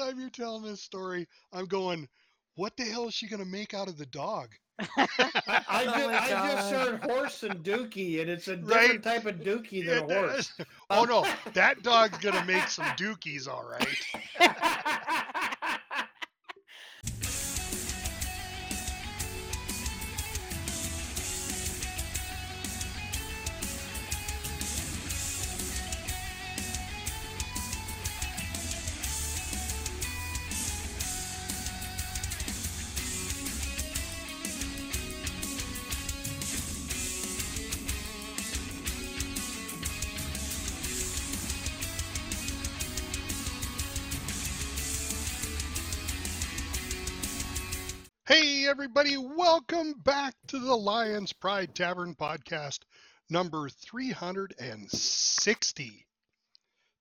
time you're telling this story, I'm going, what the hell is she going to make out of the dog? I, I, Oh just, my I just heard horse and dookie, and it's a different Right. type of dookie than a Yeah, horse. oh no, that dog's going to make some dookies, all right. Everybody, welcome back to the Lion's Pride Tavern podcast, number 360.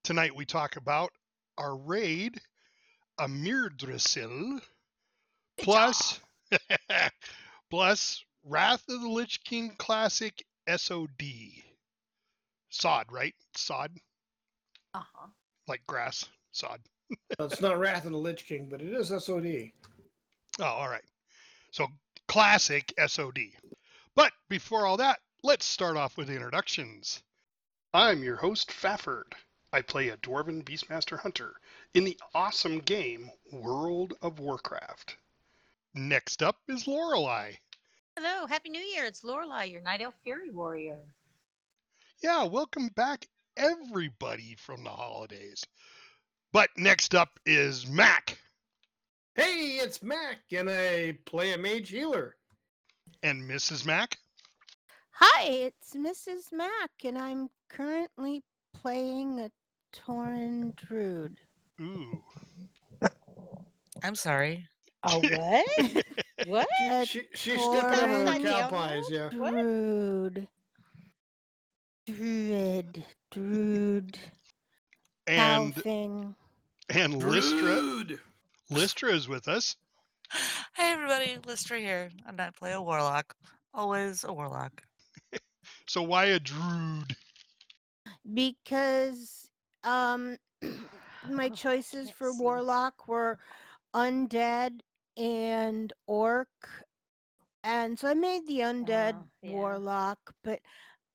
Tonight we talk about our raid, Amirdrassil, plus, plus Wrath of the Lich King Classic SOD. Sod, right? Sod, Uh-huh. like grass, sod. Well, it's not Wrath of the Lich King, but it is SOD. Oh, all right. So classic SOD. But before all that, let's start off with introductions. I'm your host, Fafford. I play a Dwarven Beastmaster Hunter in the awesome game World of Warcraft. Next up is Lorelei. Hello, Happy New Year. It's Lorelai, your Night Elf Fury Warrior. Yeah, welcome back, everybody from the holidays. But next up is Mac Hey, it's Mac, and I play a mage healer. and Mrs. Mac. Hi, it's Mrs. Mac, and I'm currently playing a Tauren Druid. Ooh. I'm sorry. Oh, what? what? A She, she's Tauren stepping over That's the cow pies, yeah. What? Druid. Druid. Druid. And Halfing. and Lystra. Brood. Lystra is with us. Hey everybody, Lystra here, and I play a warlock. Always a warlock. So why a druid? Because um my choices Can't for see. Warlock were undead and orc. And so I made the undead Ah, yeah. warlock, but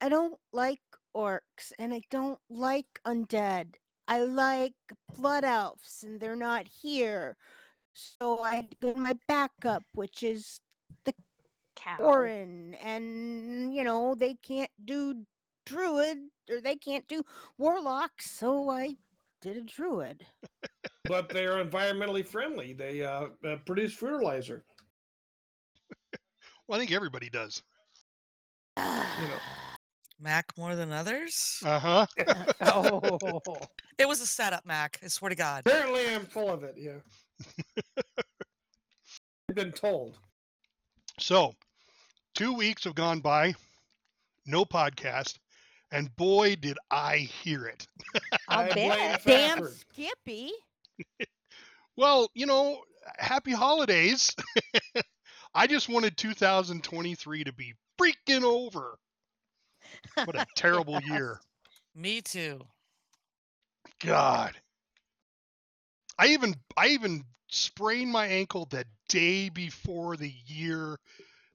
I don't like orcs and I don't like undead. I like blood elves and they're not here. So I go to my backup, which is Cow. Orin, and you know, they can't do druid or they can't do warlock, so I did a druid. But they are environmentally friendly. They uh, uh, produce fertilizer. Well, I think everybody does. You know. Mac more than others? Uh huh. oh. It was a setup, Mac. I swear to God. Apparently, I'm full of it, yeah. I've been told. So, two weeks have gone by, no podcast, and boy, did I hear it. I'll I blame bet. Damn Fafford. Skippy. Well, you know, happy holidays. I just wanted 2023 to be freaking over. What a terrible Yes. year. Me too. God. I even I even sprained my ankle the day before the year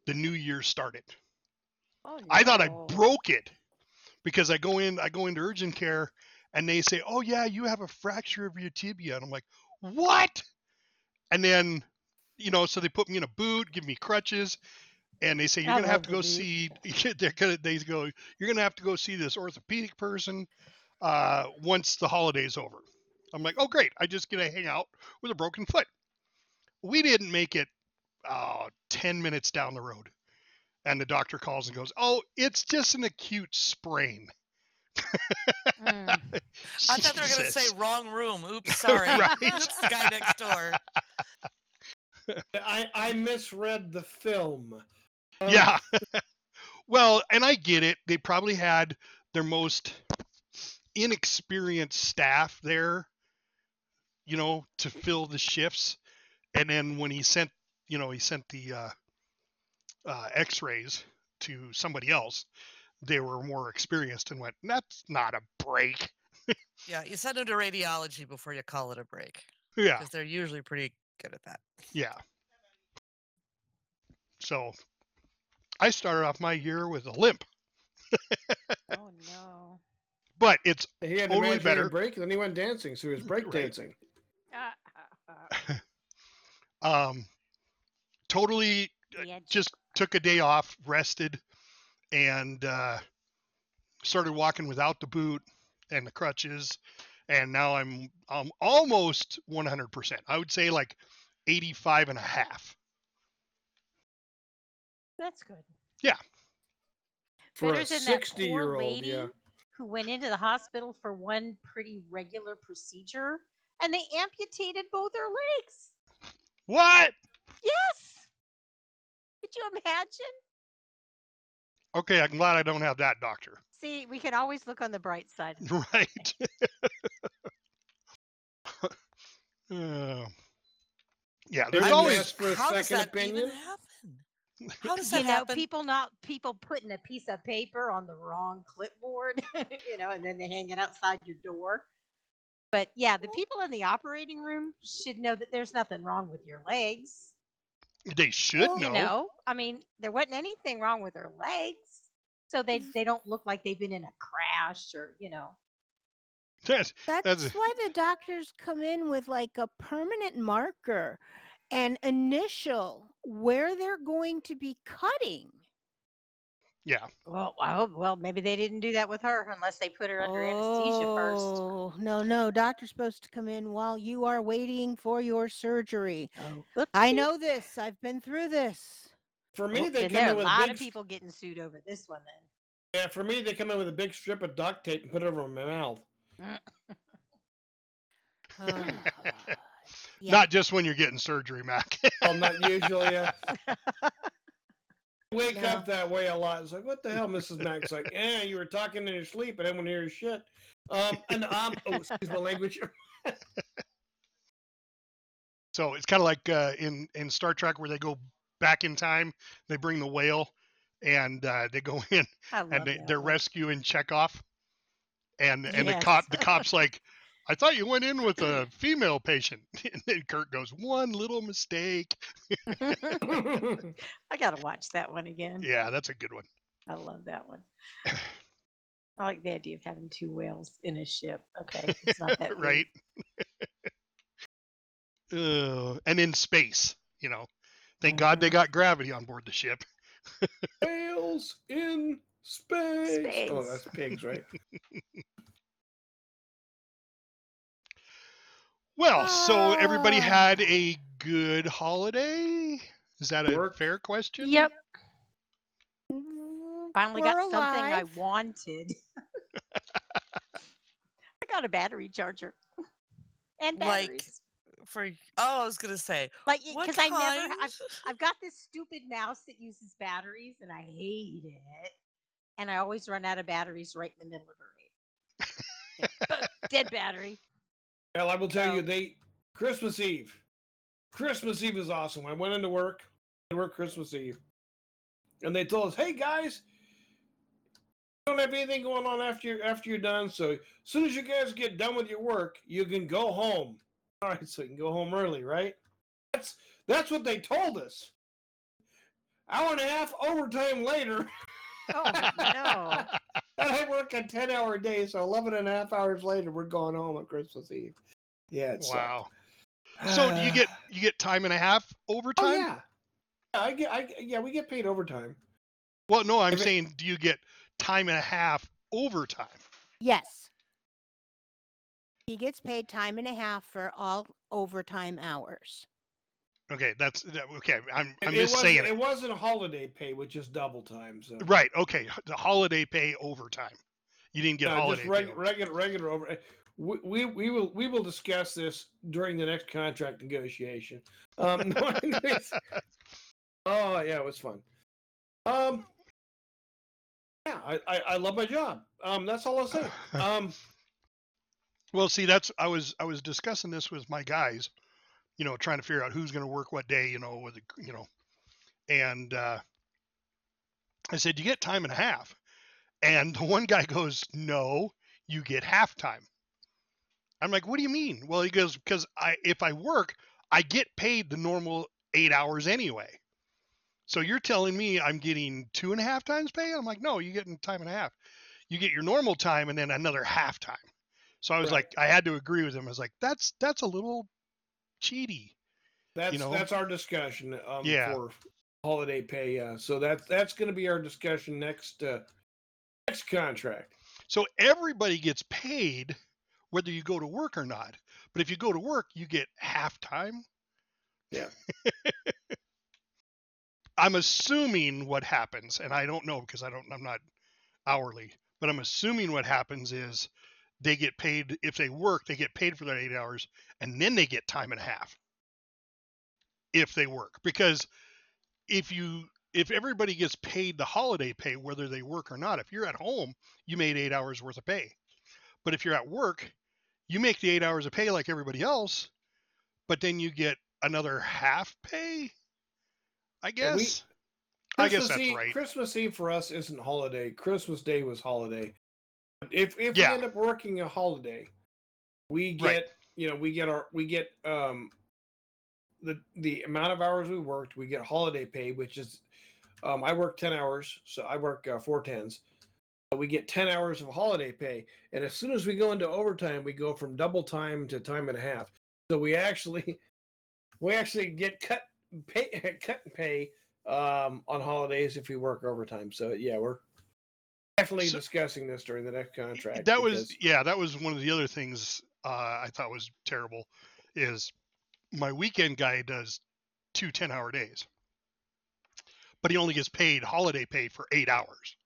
the new year started. Oh, no. I thought I broke it because I go in, I go into urgent care, and they say, "Oh yeah, you have a fracture of your tibia," and I'm like, "What?" And then, you know, so they put me in a boot, give me crutches, and they say you're I gonna have to go boot. see. They're gonna, they go, you're gonna have to go see this orthopedic person uh, once the holiday's over. I'm like, oh great, I just get to hang out with a broken foot. We didn't make it uh, 10 minutes down the road. And the doctor calls and goes, Oh, it's just an acute sprain. Mm. I thought they were going to say wrong room. Oops, sorry. Right. Oops, guy next door. I, I misread the film. Um, Yeah. well, and I get it. They probably had their most inexperienced staff there, you know, to fill the shifts. And then when he sent, you know, he sent the uh, uh, x-rays to somebody else, they were more experienced and went, that's not a break. Yeah, you send them to radiology before you call it a break. Yeah, because they're usually pretty good at that. yeah. So I started off my year with a limp, Oh no. but it's He had Totally an better. break, and then he went dancing, so he was break Right. dancing. um totally uh, Yeah, just took a day off, rested, and uh, started walking without the boot and the crutches. And now I'm um, almost 100%. I would say like 85 and a half. That's good. Yeah. For Better a than that 60 poor year old, lady yeah. who went into the hospital for one pretty regular procedure and they amputated both her legs. What? Yes. Could you imagine? Okay, I'm glad I don't have that doctor. See, we can always look on the bright side. Right. Uh, yeah, there's Didn't always ask for a How does second that even opinion. happen? How does you know, happen? people not people putting a piece of paper on the wrong clipboard, you know, and then they hang it outside your door. But yeah, the people in the operating room should know that there's nothing wrong with your legs. they should Well, You know. know, I mean, there wasn't anything wrong with her legs, so they mm. they don't look like they've been in a crash or you know. That's- That's, That's- why the doctors come in with like a permanent marker and initial where they're going to be cutting. yeah. Well, I hope. Well, maybe they didn't do that with her unless they put her under anesthesia first. Oh, no, no. Doctor's supposed to come in while you are waiting for your surgery. Oh, I know this. I've been through this. For me, they And come there are in a with lot big, of people getting sued over this one. Then. Yeah, for me, they come in with a big strip of duct tape and put it over my mouth. Mm. Oh, Ugh. Yeah. Not just when you're getting surgery, Mac. Well, not usually. Uh, wake No. up that way a lot. It's like, what the hell, Mrs. Max? Like, yeah, you were talking in your sleep, and I didn't want to hear your shit. Um, and um, oh, excuse my language. So it's kind of like uh, in in Star Trek where they go back in time. They bring the whale, and uh, they go in and they, they're one. rescuing Chekov, and and the cop the cop's like, I thought you went in with a female patient, and then Kirk goes, one little mistake. I gotta watch that one again. Yeah, that's a good one. I love that one. I like the idea of having two whales in a ship. Okay, it's not that right? uh, and in space, you know. Thank God they Mhm. got gravity on board the ship. Whales in space. Oh, that's pigs, right? Well, so everybody Ah. had a good holiday. Is that a Work. fair question? Yep. Mm, Finally we're got something I alive. wanted. I got a battery charger and Like, batteries. For oh, I was gonna say, Like, what because I kind? never, I've, I've got this stupid mouse that uses batteries, and I hate it. And I always run out of batteries right in the middle of a race. Yeah, boom, Dead battery. Well, I will tell you, So- they Christmas Eve. Christmas Eve is awesome. I went into work, I work Christmas Eve, and they told us, "Hey guys, don't have anything going on after you're after you're done. So as soon as you guys get done with your work, you can go home. All right, so you can go home early, right? That's that's what they told us. Hour and a half overtime later, Oh no! and I work a 10 hour day, so 11 and a half hours later, we're going home on Christmas Eve. Yeah, it's Wow. So do you get you get time and a half oh, overtime? Oh yeah, Yeah, I get. I yeah, we get paid overtime. Well, no, I'm If it- saying do you get time and a half overtime? Yes. He gets paid time and a half for all overtime hours. Okay, that's that- okay. I'm I'm it just saying it it. wasn't holiday pay, which is double time. So Right. Okay. The holiday pay overtime. You didn't get No, holiday just reg- regular, regular over. We, we we will we will discuss this during the next contract negotiation. Um, oh yeah, it was fun. Um, yeah, I, I I love my job. Um, that's all I'll say. Um, Well, see, that's I was I was discussing this with my guys, you know, trying to figure out who's going to work what day, you know, with the, you know, and uh, I said, you get time and a half, and the one guy goes, no, you get half time. I'm like, what do you mean? Well, he goes, because I if I work, I get paid the normal eight hours anyway. So you're telling me I'm getting two and a half times pay? I'm like, no, you're getting time and a half. You get your normal time and then another half time. So I was Right. like, I had to agree with him. I was like, that's that's a little cheaty. That's know? that's our discussion um, Yeah. for holiday pay. Yeah, so that's that's going to be our discussion next uh, next contract. So everybody gets paid whether you go to work or not. But if you go to work, you get half time. Yeah. I'm assuming what happens, and I don't know because I don't I'm not hourly, but I'm assuming what happens is they get paid if they work, they get paid for their eight hours, and then they get time and a half if they work. Because if you if everybody gets paid the holiday pay whether they work or not, if you're at home, you made eight hours worth of pay. But if you're at work, you make the eight hours of pay like everybody else, but then you get another half pay. I Yeah, we- guess. I guess that's Eve, right. Christmas Eve for us isn't holiday. Christmas Day was holiday. If if Yeah. we end up working a holiday, we get Right. you know we get our we get um the the amount of hours we worked. We get holiday pay, which is um I work ten hours, so I work uh, four tens. We get ten hours of holiday pay, and as soon as we go into overtime, we go from double time to time and a half. So we actually we actually get cut pay cut pay um, on holidays if we work overtime. So yeah, we're definitely So- discussing this during the next contract. that was yeah that was one of the other things uh, i thought was terrible is my weekend guy does two 10 hour days but he only gets paid holiday pay for eight hours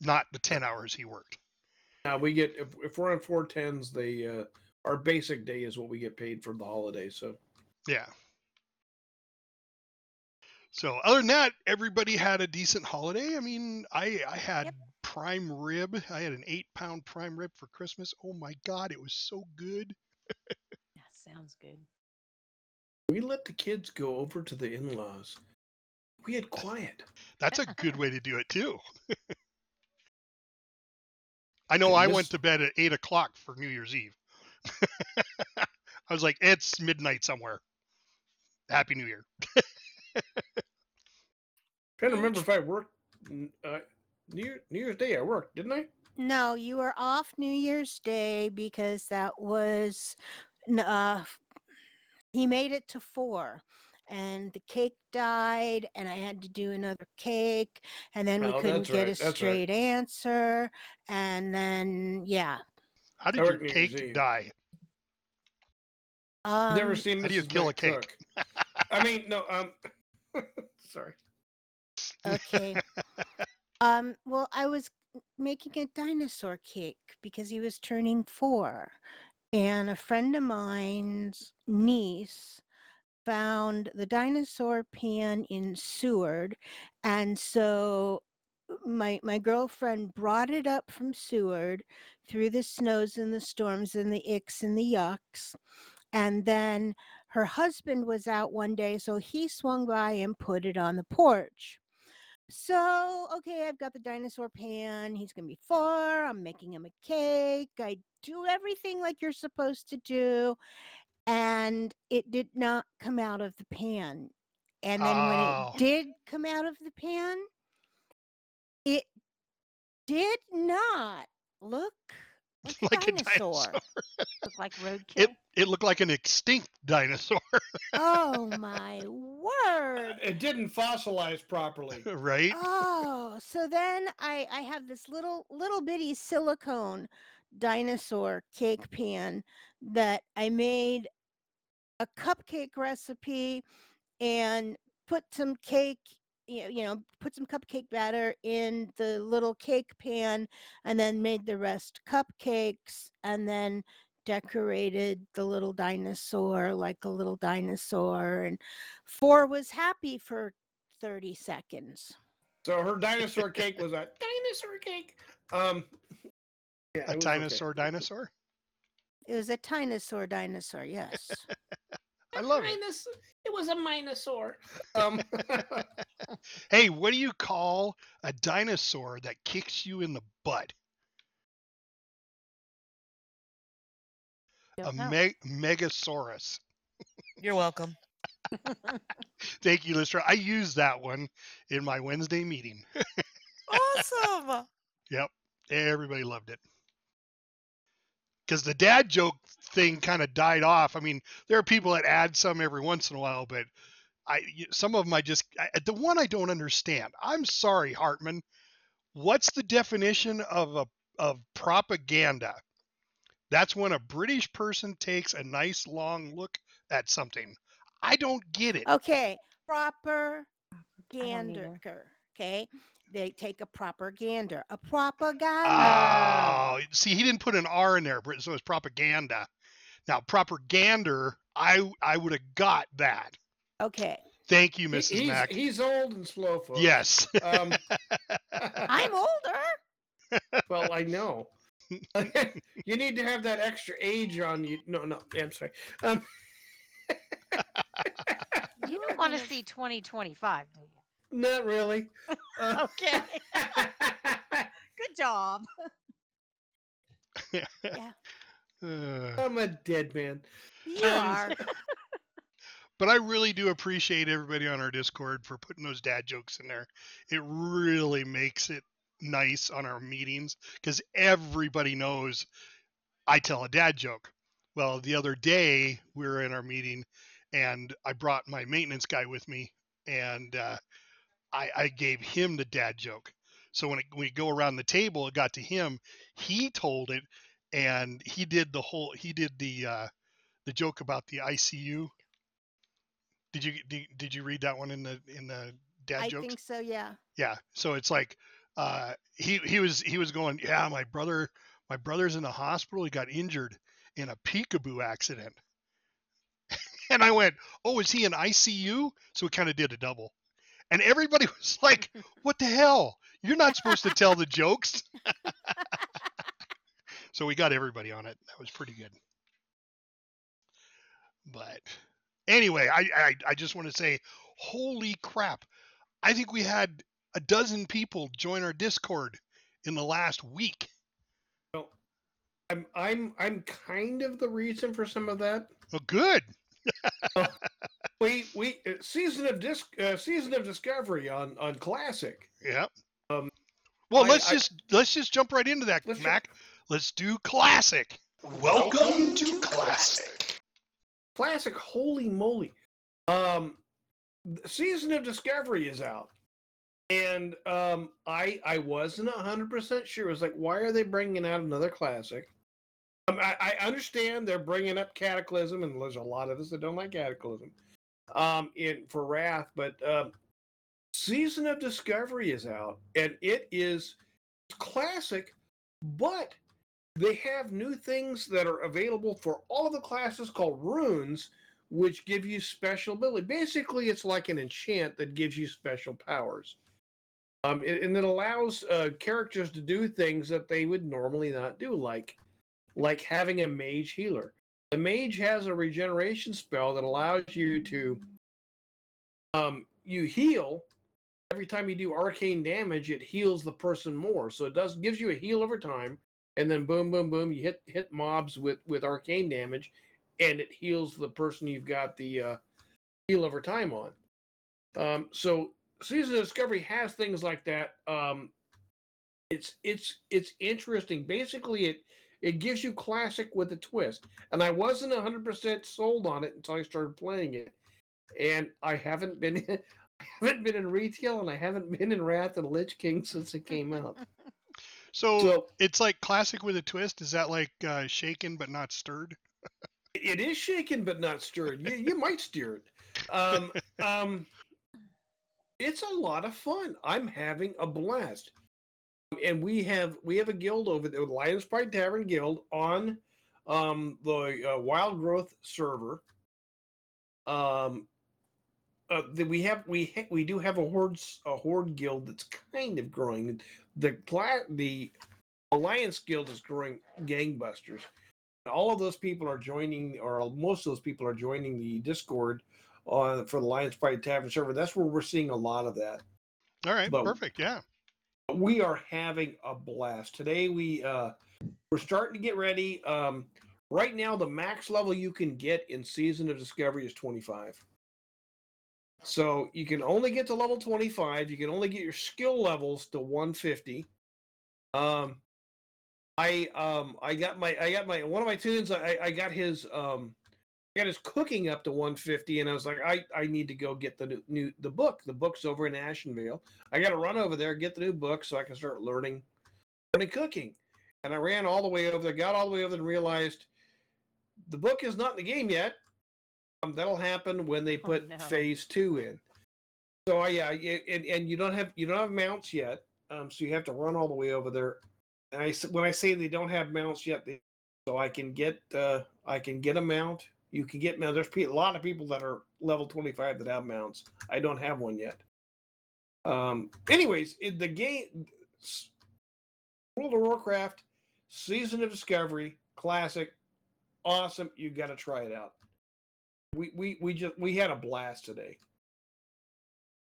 not the 10 hours he worked now we get if, if we're on four tens, the uh, our basic day is what we get paid for the holiday. So yeah so other than that everybody had a decent holiday i mean i i had Yep. prime rib i had an eight pound prime rib for christmas oh my god it was so good That sounds good. we let the kids go over to the in-laws. We had quiet. That's a good way to do it too. I know And I this- went to bed at eight o'clock for New Year's Eve. I was like, it's midnight somewhere. Happy New Year. trying to remember if I worked uh, New Year, New Year's Day. I worked, didn't I? No, you were off New Year's Day because that was uh he made it to 4 and the cake died and I had to do another cake and then we Oh, couldn't get right, a that's right. straight answer and then yeah. How did your New cake Eve. die? Um, Never seen how do you kill a cake? I mean, no. Um, sorry. Okay. um, well, I was making a dinosaur cake because he was turning four. And a friend of mine's niece found the dinosaur pan in Seward. And so my my girlfriend brought it up from Seward through the snows and the storms and the icks and the yucks. And then her husband was out one day, so he swung by and put it on the porch. So, okay, I've got the dinosaur pan. He's going to be four. I'm making him a cake. I do everything like you're supposed to do. And it did not come out of the pan. And then when Oh. it did come out of the pan, it did not look like, Like a a dinosaur. dinosaur. Look like roadkill. It it looked like an extinct dinosaur, oh my uh, word. It didn't fossilize properly. right? Oh, so then I I have this little little bitty silicone dinosaur cake pan that I made a cupcake recipe and put some cake you know, you know put some cupcake batter in the little cake pan and then made the rest cupcakes and then decorated the little dinosaur like a little dinosaur and four was happy for 30 seconds So her dinosaur cake was a dinosaur cake. Um, yeah, A was okay. dinosaur dinosaur? It was a dinosaur dinosaur, yes. I love it. Minus, it was a minosaur. Um, Hey, what do you call a dinosaur that kicks you in the butt? a Don't know. meg- Megasaurus. You're welcome. Thank you, Lystra. I used that one in my Wednesday meeting. Awesome. Yep. Everybody loved it. Because the dad joke thing kind of died off. I mean, there are people that add some every once in a while, but I y- some of them I just I, the one I don't understand. I'm sorry, Hartman. What's the definition of a of propaganda? That's when a British person takes a nice long look at something. I don't get it. Okay, proper either. gander. Okay, they take a propaganda. A propaganda. Oh, see, he didn't put an R in there, but- so it's propaganda. Now, propagander, I I would have got that. okay, Thank you, He- Mrs. he's, Mac. he's old and slow, folks. Yes. Um, I'm older. well, I know. you need to have that extra age on you. No, no, I'm sorry. Um, You don't want to see 2025, do you? Not really. Uh, Okay. Good job. Uh, I'm a dead man. You Um, are. but I really do appreciate everybody on our Discord for putting those dad jokes in there. It really makes it nice on our meetings because everybody knows I tell a dad joke. Well, the other day we were in our meeting and I brought my maintenance guy with me and uh, I, I gave him the dad joke. So when it, we go around the table, it got to him. He told it, and he did the whole. He did the uh, the joke about the ICU. Did you did, did you read that one in the in the dad joke? I jokes? think so. Yeah. Yeah. So it's like uh, he he was he was going. Yeah, my brother my brother's in the hospital. He got injured in a peekaboo accident. and I went, oh, is he in ICU? So we kind of did a double. And everybody was like, what the hell? You're not supposed to tell the jokes. so we got everybody on it. That was pretty good. But anyway, I, I, I just want to say, holy crap. I think we had a dozen people join our Discord in the last week. Well, I'm I'm I'm kind of the reason for some of that. Oh, good. We we uh, season of disc uh, season of discovery on on classic. Yeah. Um, well, I- let's I- just let's just jump right into that, Let's ju- Mac. Let's do classic. Welcome to classic. Classic, holy moly! Um, season of discovery is out, and um, I I wasn't hundred percent sure. It was like, why are they bringing out another classic? Um, I, I understand they're bringing up Cataclysm, and there's a lot of us that don't like Cataclysm. Um, in for Wrath, but um, season of discovery is out, and it is classic, but they have new things that are available for all of the classes called runes, which give you special ability. Basically, it's like an enchant that gives you special powers. Um, and it allows uh, characters to do things that they would normally not do, like like having a mage healer. The mage has a regeneration spell that allows you to um, you heal every time you do arcane damage. It heals the person more, so it does gives you a heal over time and then boom, boom, boom, you hit hit mobs with with arcane damage, and it heals the person you've got the uh, heal over time on. Um, so season of discovery has things like that. Um, it's it's it's interesting. Basically, it it gives you classic with a twist, and I wasn't hundred percent sold on it until I started playing it, and I haven't been. I haven't been in retail and I haven't been in Wrath and Lich King since it came out. So, So it's like classic with a twist. Is that like uh, shaken but not stirred? It is shaken but not stirred. You, you might steer it. Um, um, it's a lot of fun. I'm having a blast. And we have we have a guild over there, Lions Pride Tavern Guild on um, the uh, Wild Growth server. Um, uh, the, we have we ha- we do have a horde a horde guild that's kind of growing. The pla- the Alliance Guild is growing gangbusters all of those people are joining, or most of those people are joining the Discord on for the Lions Pride Tavern server. That's where we're seeing a lot of that. All right, But- perfect. Yeah. We are having a blast today. We uh, we're starting to get ready. Um, Right now, the max level you can get in Season of Discovery is 25. So you can only get to level 25. You can only get your skill levels to 150. Um, I um I got my I got my one of my toons. I I got his um got his cooking up to 150, and I was like, I I need to go get the new, new the book. The book's over in Ashenvale. I got to run over there get the new book so I can start learning learning cooking. And I ran all the way over there, got all the way over there, and realized the book is not in the game yet. Um, that'll happen when they Oh, put no. phase two in. So I yeah, and, and you don't have you don't have mounts yet, um, so you have to run all the way over there. And I when I say they don't have mounts yet, they, so I can get uh, I can get a mount. You can get now. There's a lot of people that are level 25 that have mounts. I don't have one yet. Um. Anyways, the game, World of Warcraft, Season of Discovery, classic, awesome. You got to try it out. We we we just we had a blast today,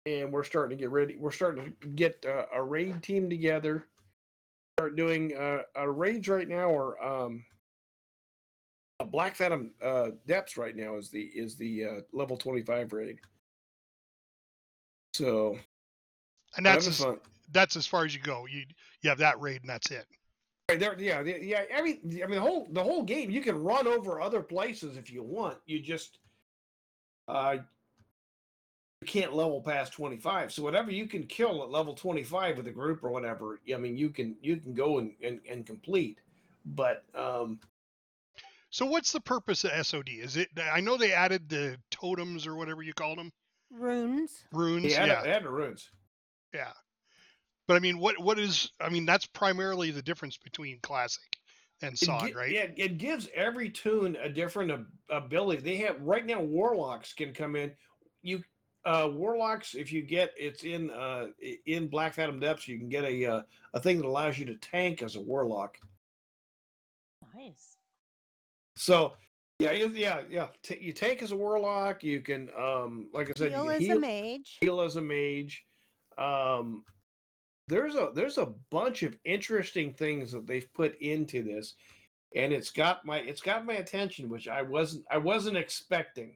and we're starting to get ready. We're starting to get uh, a raid team together. Start doing uh, a raids right now, or um, Blackfathom uh, Depths right now is the is the uh, level twenty five raid. So And that's as, fun. that's as far as you go. You you have that raid and that's it. Right there, yeah, yeah. I mean, I mean, the whole the whole game. You can run over other places if you want. You just uh, you can't level past twenty five. So whatever you can kill at level twenty five with a group or whatever, I mean, you can you can go and and, and complete. But um, So what's the purpose of SOD? Is it? I know they added the totems or whatever you called them, Runes. runes. yeah, Yeah, add, add the runes. yeah. But I mean, what what is? I mean, that's primarily the difference between classic and It SOD, gi- right? Yeah, it gives every toon a different ab- ability. They have right now. Warlocks can come in. You uh warlocks, if you get it's in uh in Blackfathom Depths, you can get a uh, a thing that allows you to tank as a warlock. Nice. So yeah, yeah, yeah. T- you tank as a warlock. You can um like I said, Heal you can as heal, a mage. heal as a mage. Um, there's a there's a bunch of interesting things that they've put into this, and it's got my it's got my attention, which I wasn't I wasn't expecting.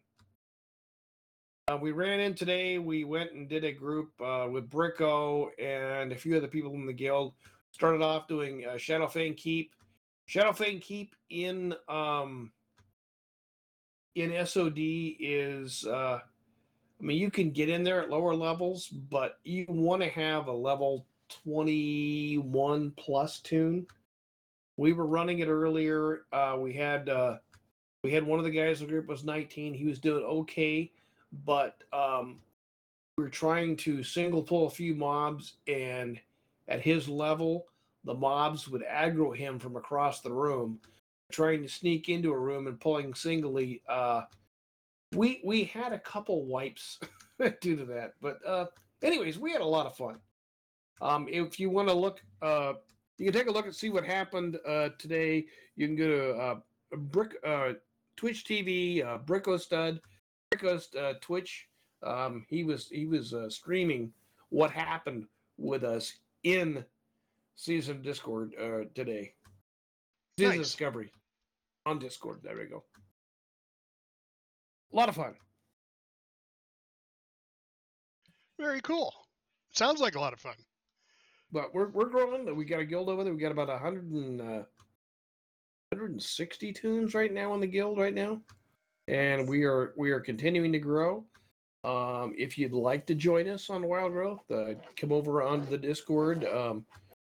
Uh, we ran in today. We went and did a group uh, with Bricko and a few other people in the guild. Started off doing uh, Shadowfang Keep. Shadowfang Keep in um, in SOD is uh, I mean, you can get in there at lower levels, but you want to have a level 21 plus toon. We were running it earlier. Uh, we had uh, we had one of the guys in the group was 19. He was doing okay, but um, we were trying to single pull a few mobs, and at his level, the mobs would aggro him from across the room, trying to sneak into a room and pulling singly. Uh, we we had a couple wipes due to that, but uh, anyways, we had a lot of fun. Um, if you want to look, uh, you can take a look and see what happened uh, today. You can go to uh, Brick uh, Twitch TV, uh, Bricko Stud, Bricko uh, Twitch. Um, he was he was uh, streaming what happened with us in Season Discord uh, today. Season Nice. Discovery on Discord. There we go. A lot of fun. Very cool. Sounds like a lot of fun. but we're we're growing. We got a guild over there. We got about a hundred and uh, 160 toons right now on the guild right now, and we are we are continuing to grow. Um, if you'd like to join us on Wild Growth, uh, come over onto the Discord, um,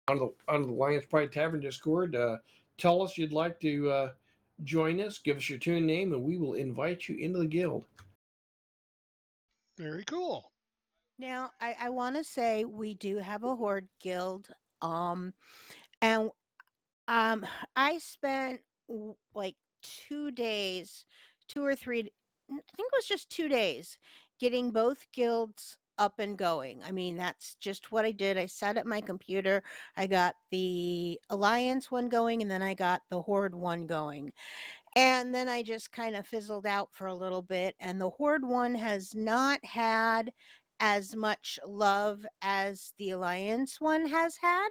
onto the onto the Lions Pride Tavern Discord. Uh, tell us you'd like to uh, join us. Give us your toon name, and we will invite you into the guild. Very cool. Now, I, I want to say we do have a horde guild, um, and um, I spent like two days, two or three, I think it was just two days, getting both guilds up and going. I mean, that's just what I did. I sat at my computer, I got the Alliance one going, and then I got the Horde one going. And then I just kind of fizzled out for a little bit, and the Horde one has not had as much love as the Alliance one has had.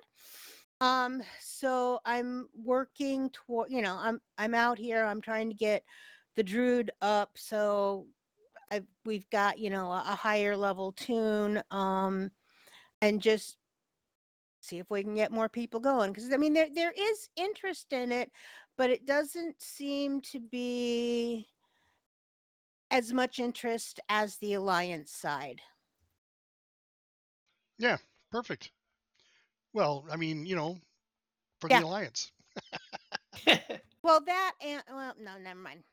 Um, so I'm working toward, you know, I'm I'm out here. I'm trying to get the Druid up. So I we've got, you know, a, a higher level toon. Um, and just see if we can get more people going. Because I mean, there there is interest in it, but it doesn't seem to be as much interest as the alliance side. Yeah, perfect. Well, I mean, you know, for Yeah. the alliance. Well, that and well, no, never mind.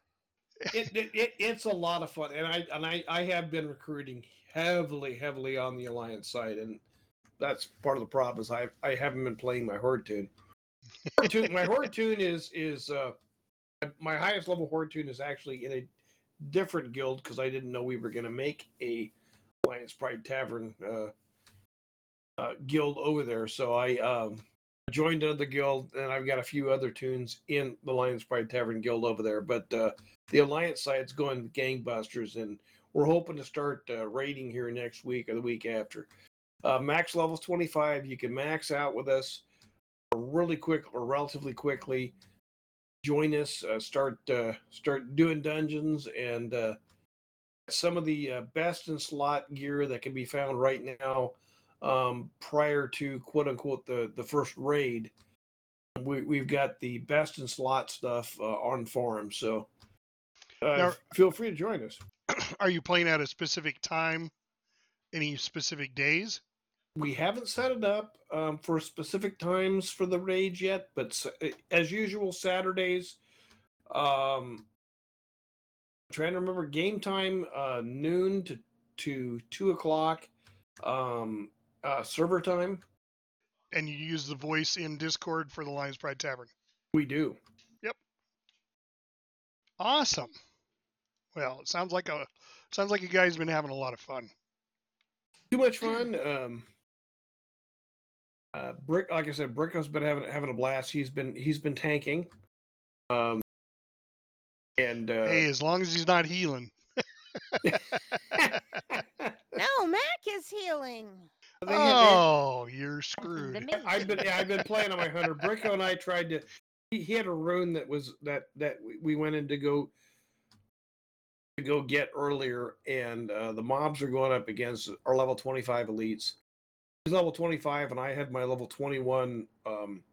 It, it, it it's a lot of fun, and I and I I have been recruiting heavily, heavily on the alliance side, and that's part of the problem is I I haven't been playing my horde toon. My horde toon is is uh my highest level horde toon is actually in a different guild because I didn't know we were going to make a Alliance Pride Tavern uh, uh, guild over there, so I um joined another guild, and I've got a few other toons in the Lions Pride Tavern Guild over there. But uh, the Alliance side's going gangbusters, and we're hoping to start uh, raiding here next week or the week after. Uh, max level's 25. You can max out with us really quick or relatively quickly. Join us. Uh, start uh, start doing dungeons and uh, some of the uh, best in slot gear that can be found right now um, prior to quote unquote the the first raid. We we've got the best in slot stuff uh, on farm, so uh, Now- feel free to join us. Are you playing at a specific time? Any specific days? We haven't set it up um, for specific times for the raid yet, but uh, as usual, Saturdays. Um, trying to remember game time uh, noon to to two o'clock. Um, uh, server time. And you use the voice in Discord for the Lions Pride Tavern. We do. Yep. Awesome. Well, it sounds like a sounds like you guys been having a lot of fun. too much fun. Um, uh, Brick, like I said, Bricko's been having having a blast. He's been he's been tanking. Um, and uh, hey, as long as he's not healing. No, Mac is healing. They had- they- Oh, you're screwed. I've been yeah, I've been playing on my hunter. Bricko and I tried to. He, he had a rune that was that that we- we went in to go to go get earlier, and uh, the mobs are going up against our level twenty five elites. He's level twenty five, and I had my level twenty one um,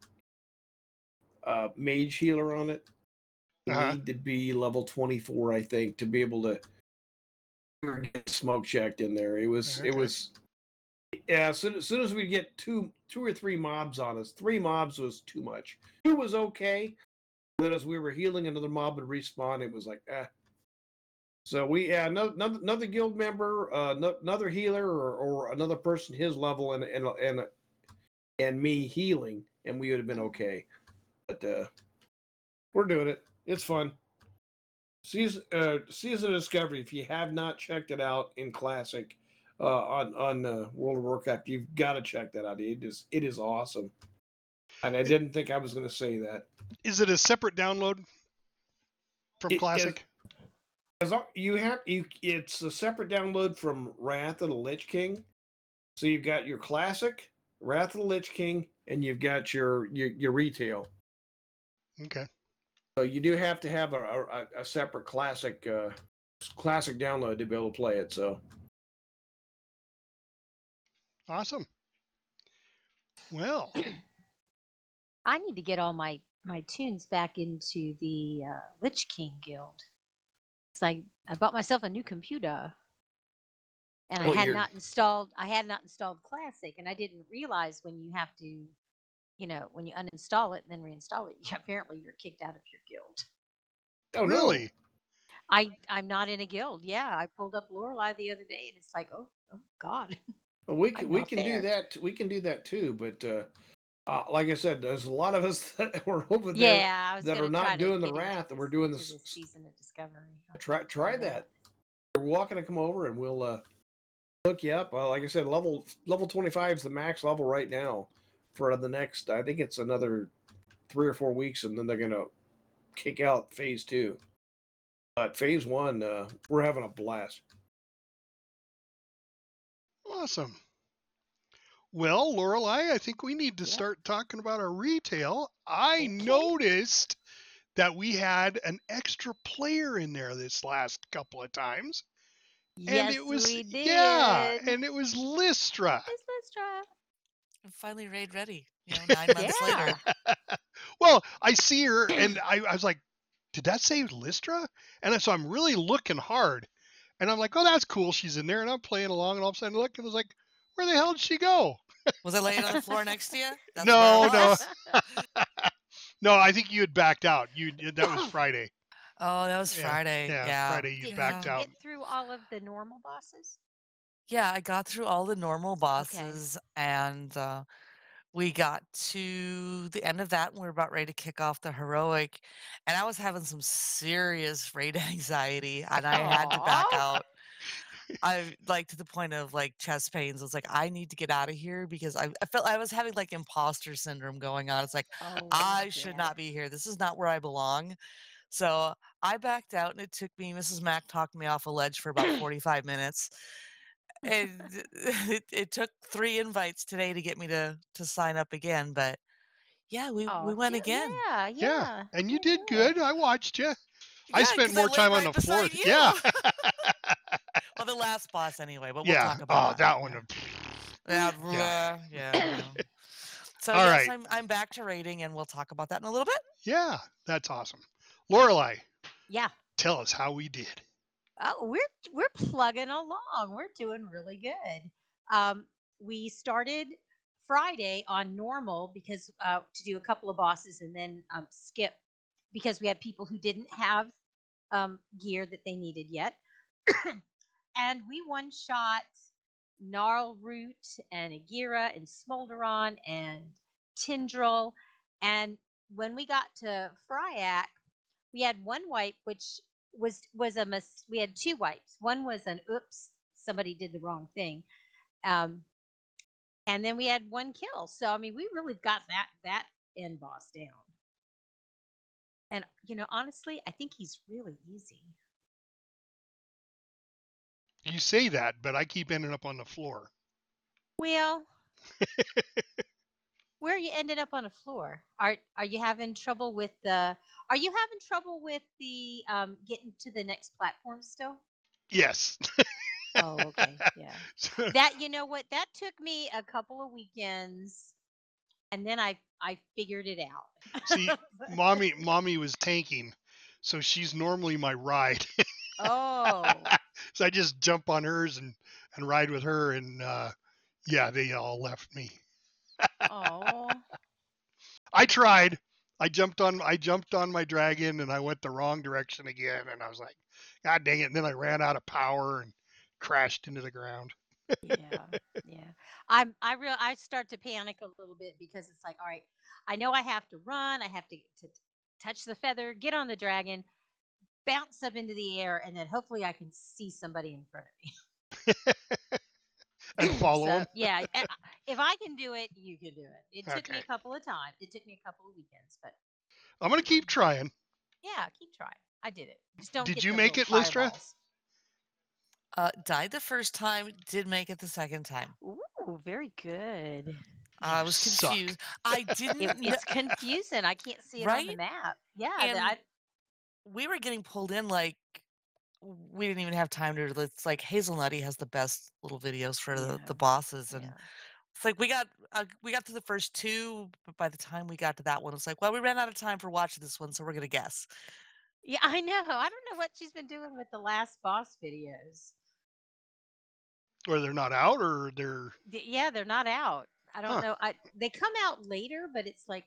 uh, mage healer on it. You Uh-huh. Need to be level twenty four, I think, to be able to get smoke checked in there. It was it was yeah, as soon, as soon as we get two two or three mobs on us, three mobs was too much. Two was okay. Then as we were healing, another mob would respawn. It was like, eh. So we, yeah, another, another guild member, uh, another healer, or, or another person his level, and and and and me healing, and we would have been okay. But uh, we're doing it. It's fun. Season uh, season of discovery. If you have not checked it out in classic, uh, on on uh, World of Warcraft. You've got to check that out. It is it is awesome. And I didn't think I was going to say that. Is it a separate download from It Classic? As long, you have you, it's a separate download from Wrath of the Lich King. So you've got your classic Wrath of the Lich King, and you've got your your, your retail. Okay. So you do have to have a, a, a separate classic uh, classic download to be able to play it. So Awesome. Well, I need to get all my my toons back into the uh, Lich King Guild. It's like I bought myself a new computer, and I Oh, had you're- not installed. I had not installed Classic, and I didn't realize when you have to, you know, when you uninstall it and then reinstall it, you, apparently you're kicked out of your guild. oh no. really? I I'm not in a guild. Yeah, I pulled up Lorelei the other day, and it's like, oh, oh God. Well, we I'm can we can do that. We can do that too. But uh, uh, like I said, there's a lot of us that were over there. Yeah, that are not doing the wrath, and we're doing this season of Discovery. Try try that. We're walking to come over, and we'll uh, look you up. Uh, like I said, level level 25 is the max level right now for the next. I think it's another three or four weeks, and then they're gonna kick out phase two. But phase one, uh, we're having a blast. Awesome. Well, Lorelei, I think we need to Yeah. start talking about our retail. I Okay. noticed that we had an extra player in there this last couple of times. And it was we did. yeah, and it was Lystra. Miss Lystra. I'm finally raid ready. You know, nine months later. well, I see her and I, I was like, did that say Lystra? And so I'm really looking hard. And I'm like, oh, that's cool. She's in there. And I'm playing along. And all of a sudden, I look and I was like, where the hell did she go? Was I laying on the floor next to you? That's No, no. No, I think you had backed out. You that was Friday. Oh, that was Yeah, Friday. Yeah, Yeah. Friday you backed out. Did backed you out. get through all of the normal bosses? Yeah, I got through all the normal bosses and uh, we got to the end of that and we are about ready to kick off the heroic. And I was having some serious raid anxiety and I had to back Aw. out. I like to the point of like chest pains. I was like, I need to get out of here because I, I felt I was having like imposter syndrome going on. It's like, Oh, I should yeah. not be here. This is not where I belong. So I backed out and it took me, Mrs. Mac talked me off a ledge for about 45 minutes. And it, it took three invites today to get me to to sign up again. But yeah, we, Oh, we went yeah, again. Yeah, Yeah, yeah. and you did good. I watched you. I spent more laid time on the floor. beside Yeah, well, the last boss anyway, but we'll yeah. talk about Oh, that one. Yeah, Yeah. yeah, yeah. So All yes, right. I'm I'm back to rating, and we'll talk about that in a little bit. Yeah, that's awesome. Lorelei, Yeah. tell us how we did. Oh, we're we're plugging along. We're doing really good. Um, we started Friday on normal because uh, to do a couple of bosses and then um, skip because we had people who didn't have um, gear that they needed yet, and we one shot Gnarlroot and Agira and Smolderon and Tindral, and when we got to Fyrakk, we had one wipe which was was a mis- we had two wipes. One was an oops somebody did the wrong thing. Um and then we had one kill. So i mean we really got that that end boss down. And you know honestly i think he's really easy. You say that, but I keep ending up on the floor. well where are you ended up on the floor? Are are you having trouble with the are you having trouble with the um getting to the next platform still Yes. oh okay yeah that you know what that took me a couple of weekends and then i i figured it out See, mommy, mommy was tanking, so she's normally my ride. oh so I just jump on hers and and ride with her, and uh, yeah, they all left me. oh I tried. I jumped on I jumped on my dragon and I went the wrong direction again and I was like, God dang it. And then I ran out of power and crashed into the ground. yeah yeah i'm i real i start to panic a little bit because it's like all right i know i have to run i have to, to touch the feather get on the dragon bounce up into the air and then hopefully i can see somebody in front of me And follow So, him. yeah and if i can do it you can do it it took me a couple of times it took me a couple of weekends but I'm gonna keep trying. Yeah, keep trying. I did it. Just don't. Did get you make it, Lystra? fireballs. Uh, died the first time, did make it the second time. Ooh, very good. I was suck. confused. I didn't. It, it's confusing. I can't see it on the map. Yeah, And I, we were getting pulled in like we didn't even have time to. It's like Hazelnutty has the best little videos for the, Yeah. the bosses, and yeah. it's like we got uh, we got to the first two, but by the time we got to that one, it's like, well, we ran out of time for watching this one, so we're gonna guess. yeah, I know. I don't know what she's been doing with the last boss videos. Or they're not out or they're Yeah, they're not out. I don't Huh. know. I they come out later, but it's like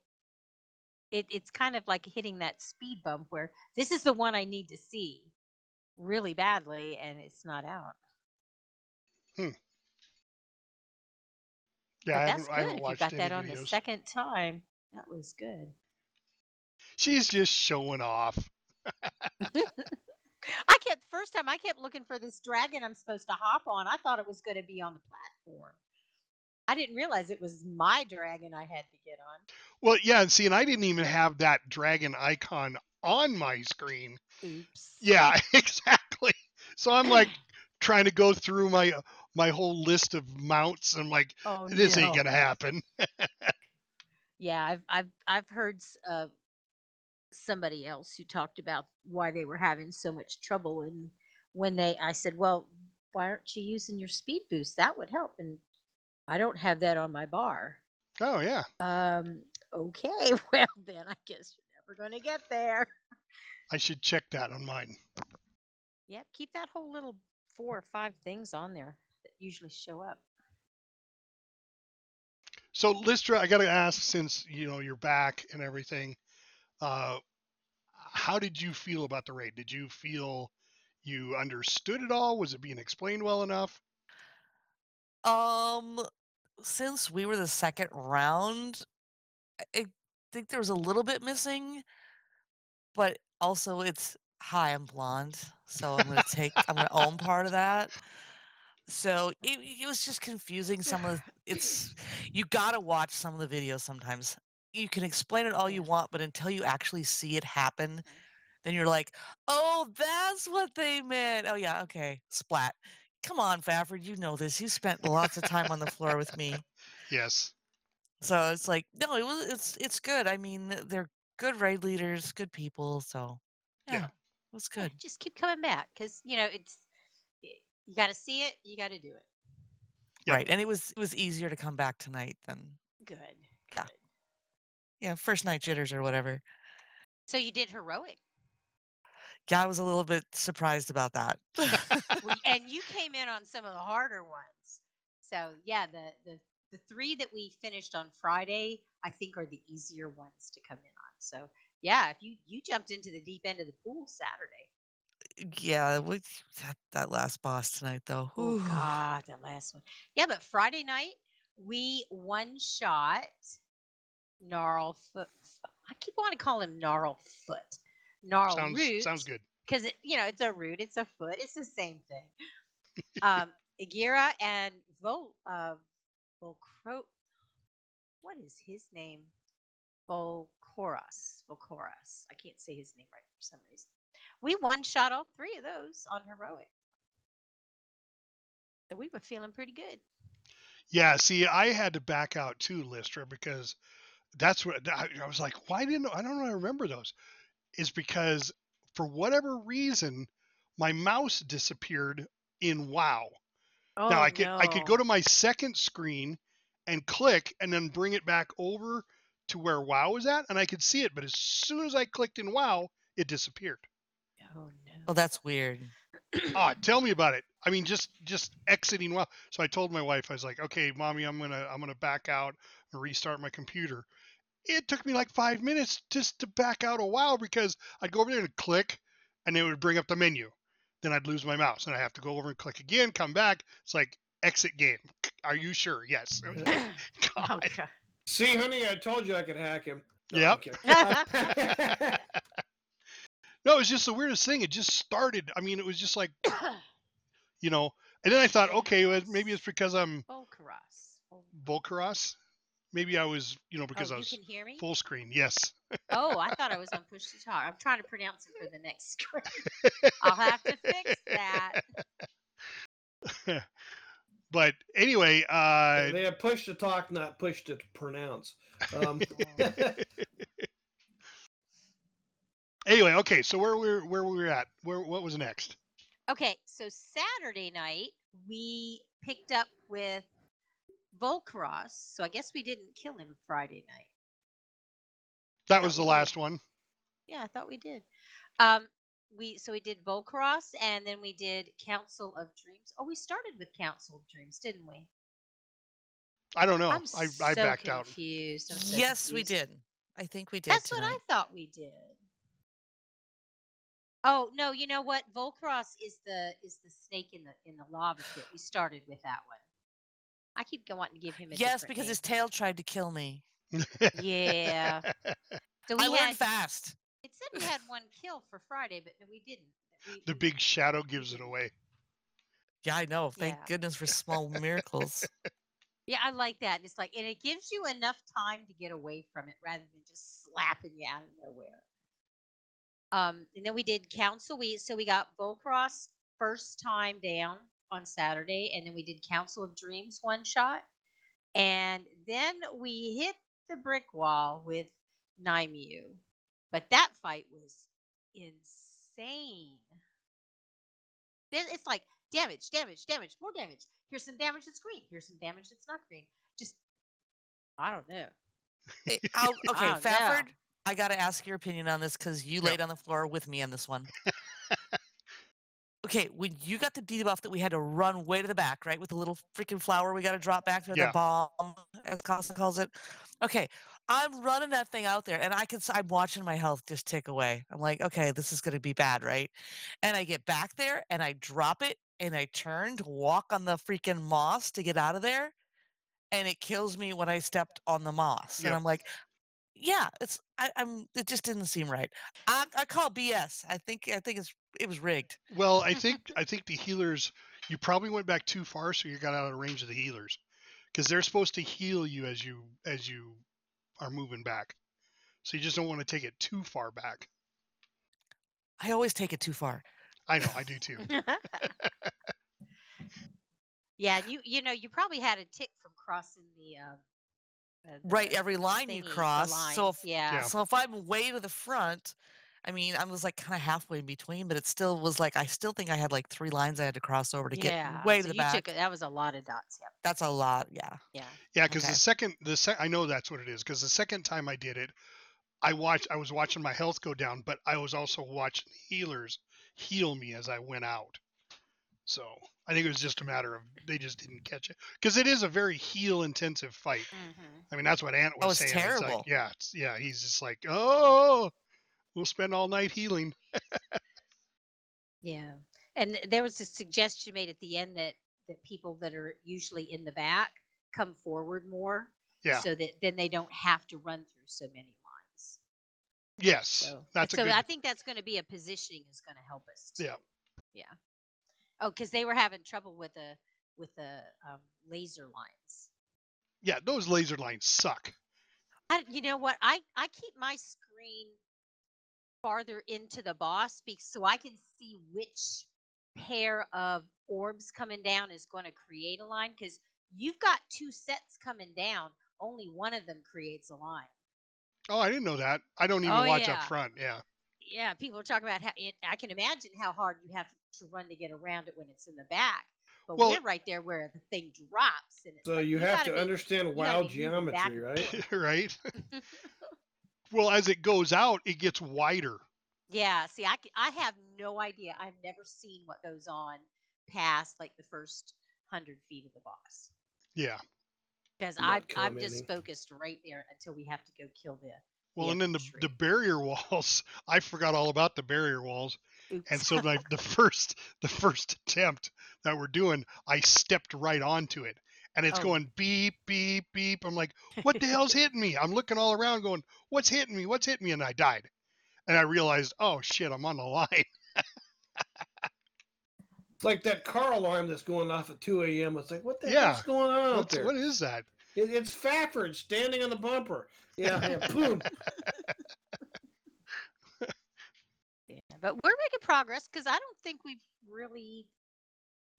it, it's kind of like hitting that speed bump where this is the one I need to see really badly, and it's not out. Hmm. yeah, I that's I good. haven't If you got that on the second time, that was good. She's just showing off. I kept first time I kept looking for this dragon I'm supposed to hop on. I thought it was going to be on the platform. I didn't realize it was my dragon I had to get on. Well, yeah, and see, and I didn't even have that dragon icon on my screen. Oops. Yeah, exactly. So I'm like trying to go through my my whole list of mounts. I'm like, Oh, this ain't gonna happen. Yeah, I've I've I've heard uh, somebody else who talked about why they were having so much trouble, and when they, I said, well, why aren't you using your speed boost? That would help, and I don't have that on my bar. Oh yeah. Um, okay, well then I guess you're gonna get there. I should check that on mine. Yep, keep that whole little four or five things on there that usually show up. So Lystra, I gotta ask, since you know you're back and everything, uh, how did you feel about the raid? Did you feel you understood it all? Was it being explained well enough? Um, since we were the second round, I I think there was a little bit missing, but also it's hi, I'm blonde, so I'm gonna take I'm gonna own part of that. So it, it was just confusing. Some of the, it's you gotta watch some of the videos sometimes. You can explain it all you want, but until you actually see it happen, mm-hmm. then you're like, oh, that's what they meant. Oh yeah, okay, splat. Come on, Fafford, you know this. You spent lots of time on the floor with me. Yes. So it's like, no, it was it's it's good. I mean, they're good raid leaders, good people. So Yeah. yeah, it was good. just keep coming back because you know it's you got to see it, you got to do it. Yeah. Right. And it was it was easier to come back tonight than Good. Yeah. Good. yeah, first night jitters or whatever. So you did heroic, Yeah, I was a little bit surprised about that. And you came in on some of the harder ones. So yeah, the the the three that we finished on Friday, I think, are the easier ones to come in on. So yeah, if you you jumped into the deep end of the pool Saturday. yeah, we, that, that last boss tonight though. Oh whew. God, the last one. Yeah, but Friday night we one shot gnarl foot. I keep wanting to call him gnarl foot. Gnarl Sounds root. sounds good. because it, you know, it's a root, it's a foot, it's the same thing. um, Agira and Vol, uh, What is his name? Volcoras, Volcoras. I can't say his name right for some reason. We one shot all three of those on heroic. So we were feeling pretty good. Yeah. See, I had to back out too, Lystra, because that's what I, I was like. Why didn't I don't know? I remember those. Is because for whatever reason, my mouse disappeared in WoW. Oh, now I could I could go to my second screen and click and then bring it back over to where WoW was at, and I could see it. But as soon as I clicked in WoW, it disappeared. Oh no. Oh, that's weird. Ah, tell me about it. I mean, just just exiting WoW. So I told my wife, I was like, okay, mommy, I'm gonna I'm gonna back out and restart my computer. It took me like five minutes just to back out of WoW because I'd go over there and click, and it would bring up the menu. Then I'd lose my mouse, and I have to go over and click again, come back. It's like exit game. Are you sure? Yes. oh, God. God. See, honey, I told you I could hack him. No, Yep. No, it was just the weirdest thing. It just started. I mean, it was just like, you know, and then I thought, okay, well, maybe it's because I'm Volcaros. Volcaros. Maybe I was, you know, because oh, I was can hear me? full screen. Yes. Oh, I thought I was on push to talk. I'm trying to pronounce it for the next screen. I'll have to fix that. but anyway, uh, they have push to talk, not push to pronounce. Um, anyway, okay. So where we where were, where we at? Where what was next? Okay, so Saturday night we picked up with Volcaros. So I guess we didn't kill him Friday night. That was the last one. Yeah, I thought we did. Um, we so we did Volcaros and then we did Council of Dreams. Oh, we started with Council of Dreams, didn't we? I don't know. I'm I I so backed out. confused. I'm so yes, we did. I think we did. That's what I thought we did. Oh no, you know what? Volcross is the is the snake in the in the lava pit. We started with that one. I keep going wanting to give him a Yes, because name. his tail tried to kill me. Yeah. So we I had fast. it said we had one kill for Friday, but no, we didn't. We, the big shadow gives it away. Yeah, I know. Thank Yeah. goodness for small miracles. Yeah, I like that. It's like and it gives you enough time to get away from it rather than just slapping you out of nowhere. Um, and then we did council. We so we got Volcross first time down. on Saturday, and then we did Council of Dreams one shot, and then we hit the brick wall with Nymue. But that fight was insane. Then it's like damage, damage, damage, more damage. Here's some damage that's green. Here's some damage that's not green. Just I don't know. Eh, I'll- okay, don't know. Fafford, I got to ask your opinion on this because you Yeah. laid on the floor with me on this one. okay, when you got the debuff that we had to run way to the back, right, with the little freaking flower we got to drop back to Yeah. the bomb, as Costa calls it. Okay, I'm running that thing out there, and I can. s- I'm watching my health just tick away. I'm like, okay, this is going to be bad, right? And I get back there, and I drop it, and I turn to walk on the freaking moss to get out of there, and it kills me when I stepped on the moss, and Yep. I'm like, yeah, it's I, I'm. It just didn't seem right. I, I call BS. I think I think it's it was rigged. Well, I think I think the healers. You probably went back too far, so you got out of range of the healers, because they're supposed to heal you as you as you are moving back. So you just don't want to take it too far back. I always take it too far. I know, I do too. yeah, you you know you probably had a tick from crossing the uh, uh, Right, every line you thingy, the cross. So if yeah. Yeah. so, if I'm way to the front, I mean, I was like kind of halfway in between, but it still was like I still think I had like three lines I had to cross over to yeah, get way to the you back. took that was a lot of dots. Yep. That's a lot. Yeah. Yeah. Yeah, because Okay. the second the sec- I know that's what it is. Because the second time I did it, I watched I was watching my health go down, but I was also watching healers heal me as I went out. So I think it was just a matter of they just didn't catch it because it is a very heal intensive fight. hmm I mean, that's what Ant was Oh, it's saying. terrible. like, yeah, it's, yeah. He's just like, oh, we'll spend all night healing. Yeah. And there was a suggestion made at the end that that people that are usually in the back come forward more, Yeah. so that then they don't have to run through so many lines. Yes, So that's a so good. I think that's going to be a positioning is going to help us. Too. Yeah. Yeah. Oh, because they were having trouble with the with the um, laser lines. yeah, those laser lines suck. I, you know what? I I keep my screen farther into the boss because so I can see which pair of orbs coming down is going to create a line because you've got two sets coming down. Only one of them creates a line. Oh, I didn't know that. I don't even Oh, watch yeah. up front. Yeah. Yeah, people are talking about how it, I can imagine how hard you have to run to get around it when it's in the back. But Well- we're right there where the thing drops, and it's So like, you have gotta be- understand gotta wild be moving back geometry, right? right. well, as it goes out, it gets wider. Yeah, see, i i have no idea. I've never seen what goes on past like the first hundred feet of the boss Yeah. because I'm I not I'm just focused right there until we have to go kill the. Well, the and then the the barrier walls. I forgot all about the barrier walls, Oops. and so like the first the first attempt that we're doing, I stepped right onto it, and it's Oh. going beep beep beep. I'm like, what the hell's hitting me? I'm looking all around, going, what's hitting me? What's hitting me? And I died, and I realized, oh shit, I'm on the line. It's like that car alarm that's going off at 2 a.m. It's like, what the Yeah. hell's going on out What's, there? what is that? It, it's Fafford standing on the bumper. Yeah, yeah boom. yeah, but we're making progress because I don't think we've really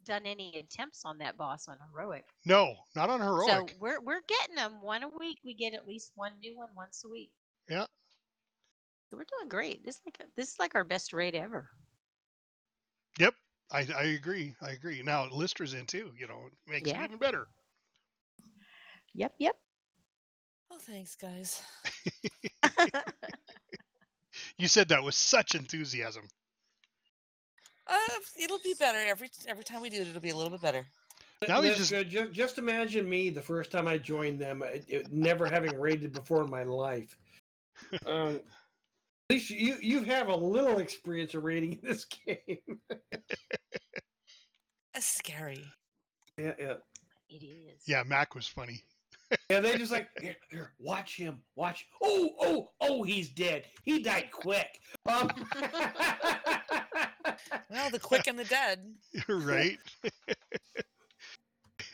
done any attempts on that boss on heroic. No, not on heroic. So we're we're getting them one a week. We get at least one new one once a week. Yeah. So we're doing great. This is like a- this is like our best rate ever. Yep, I, I agree. I agree. Now Lystra's in too. You know, makes Yeah. it even better. Yep, yep. Oh, thanks, guys. You said that with such enthusiasm. Uh, it'll be better every every time we do it. It'll be a little bit better. Now he's That's just- good. Ju- just imagine me the first time I joined them, it, it- never having raided before in my life. Um, at least you you have a little experience of raiding in this game. That's scary. yeah, yeah. It is. Yeah, Mac was funny. Yeah, they just like here, here, watch him, watch. Oh, oh, oh, he's dead. He died quick. Um, Well, the quick and the dead. You're right? we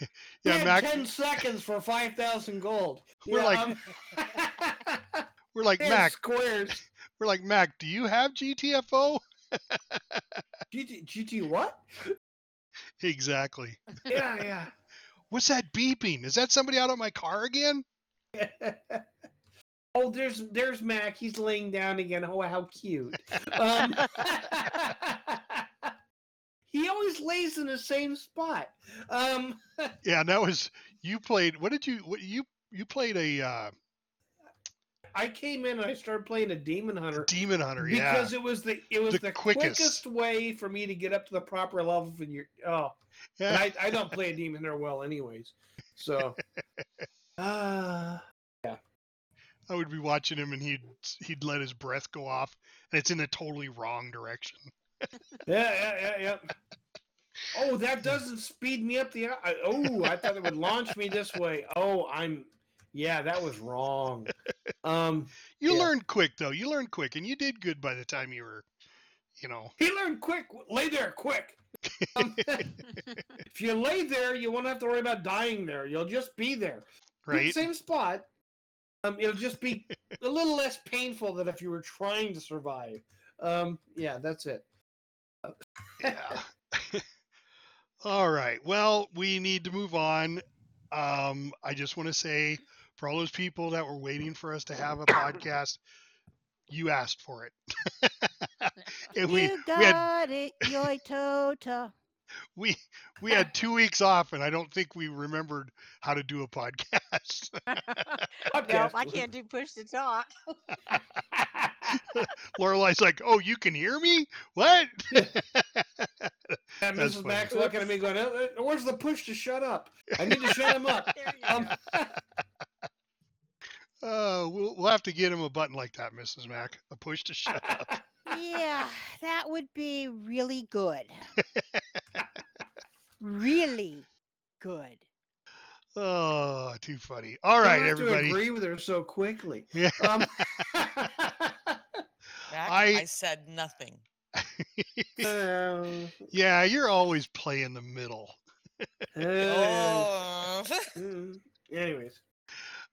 yeah, had Mac. ten seconds for five thousand gold. We're Yeah, like- um, We're like Mac. squares. We're like Mac. Do you have GTFO? GT, GT what? exactly. Yeah, yeah. What's that beeping? Is that somebody out of my car again? oh, there's there's Mac. He's laying down again. Oh, how cute. Um, he always lays in the same spot. Um, Yeah, and that was you played. What did you? What you? You played a uh, I came in and I started playing a demon hunter demon hunter. Yeah, because it was the it was The the, quickest. quickest. way for me to get up to the proper level for your oh. and yeah. I, I don't play a demon hunter well, anyways. So. Uh, I would be watching him, and he'd he'd let his breath go off, and it's in a totally wrong direction. yeah, yeah, yeah, yeah. Oh, that doesn't speed me up the. I, oh, I thought it would launch me this way. Oh, I'm. Yeah, that was wrong. Um, You Yeah. learned quick though. You learned quick, and you did good by the time you were, you know. he learned quick. Lay there, quick. Um, if you lay there, you won't have to worry about dying there. You'll just be there. Good Right? Same spot. Um, it'll just be a little less painful than if you were trying to survive. Um, yeah, that's it. Yeah. all right. Well, we need to move on. Um, I just want to say for all those people that were waiting for us to have a podcast, you asked for it. and we you we had got it, yoy tota. we we had two weeks off, and I don't think we remembered how to do a podcast. no, I can't do push to talk. Lorelai's like, "Oh, you can hear me? What?" And That's Mrs. funny. Mac's looking at me going, "Uh, uh, "Where's the push to shut up? I need to shut him up." There you Um, go. Uh, we'll we'll have to get him a button like that, Mrs. Mac, a push to shut up. Yeah, that would be really good. really good. Oh, too funny. All you right, don't to everybody. agree with her so quickly. Yeah. Um, Mac, I- I said nothing. uh, Yeah, you're always playing the middle. uh, anyways,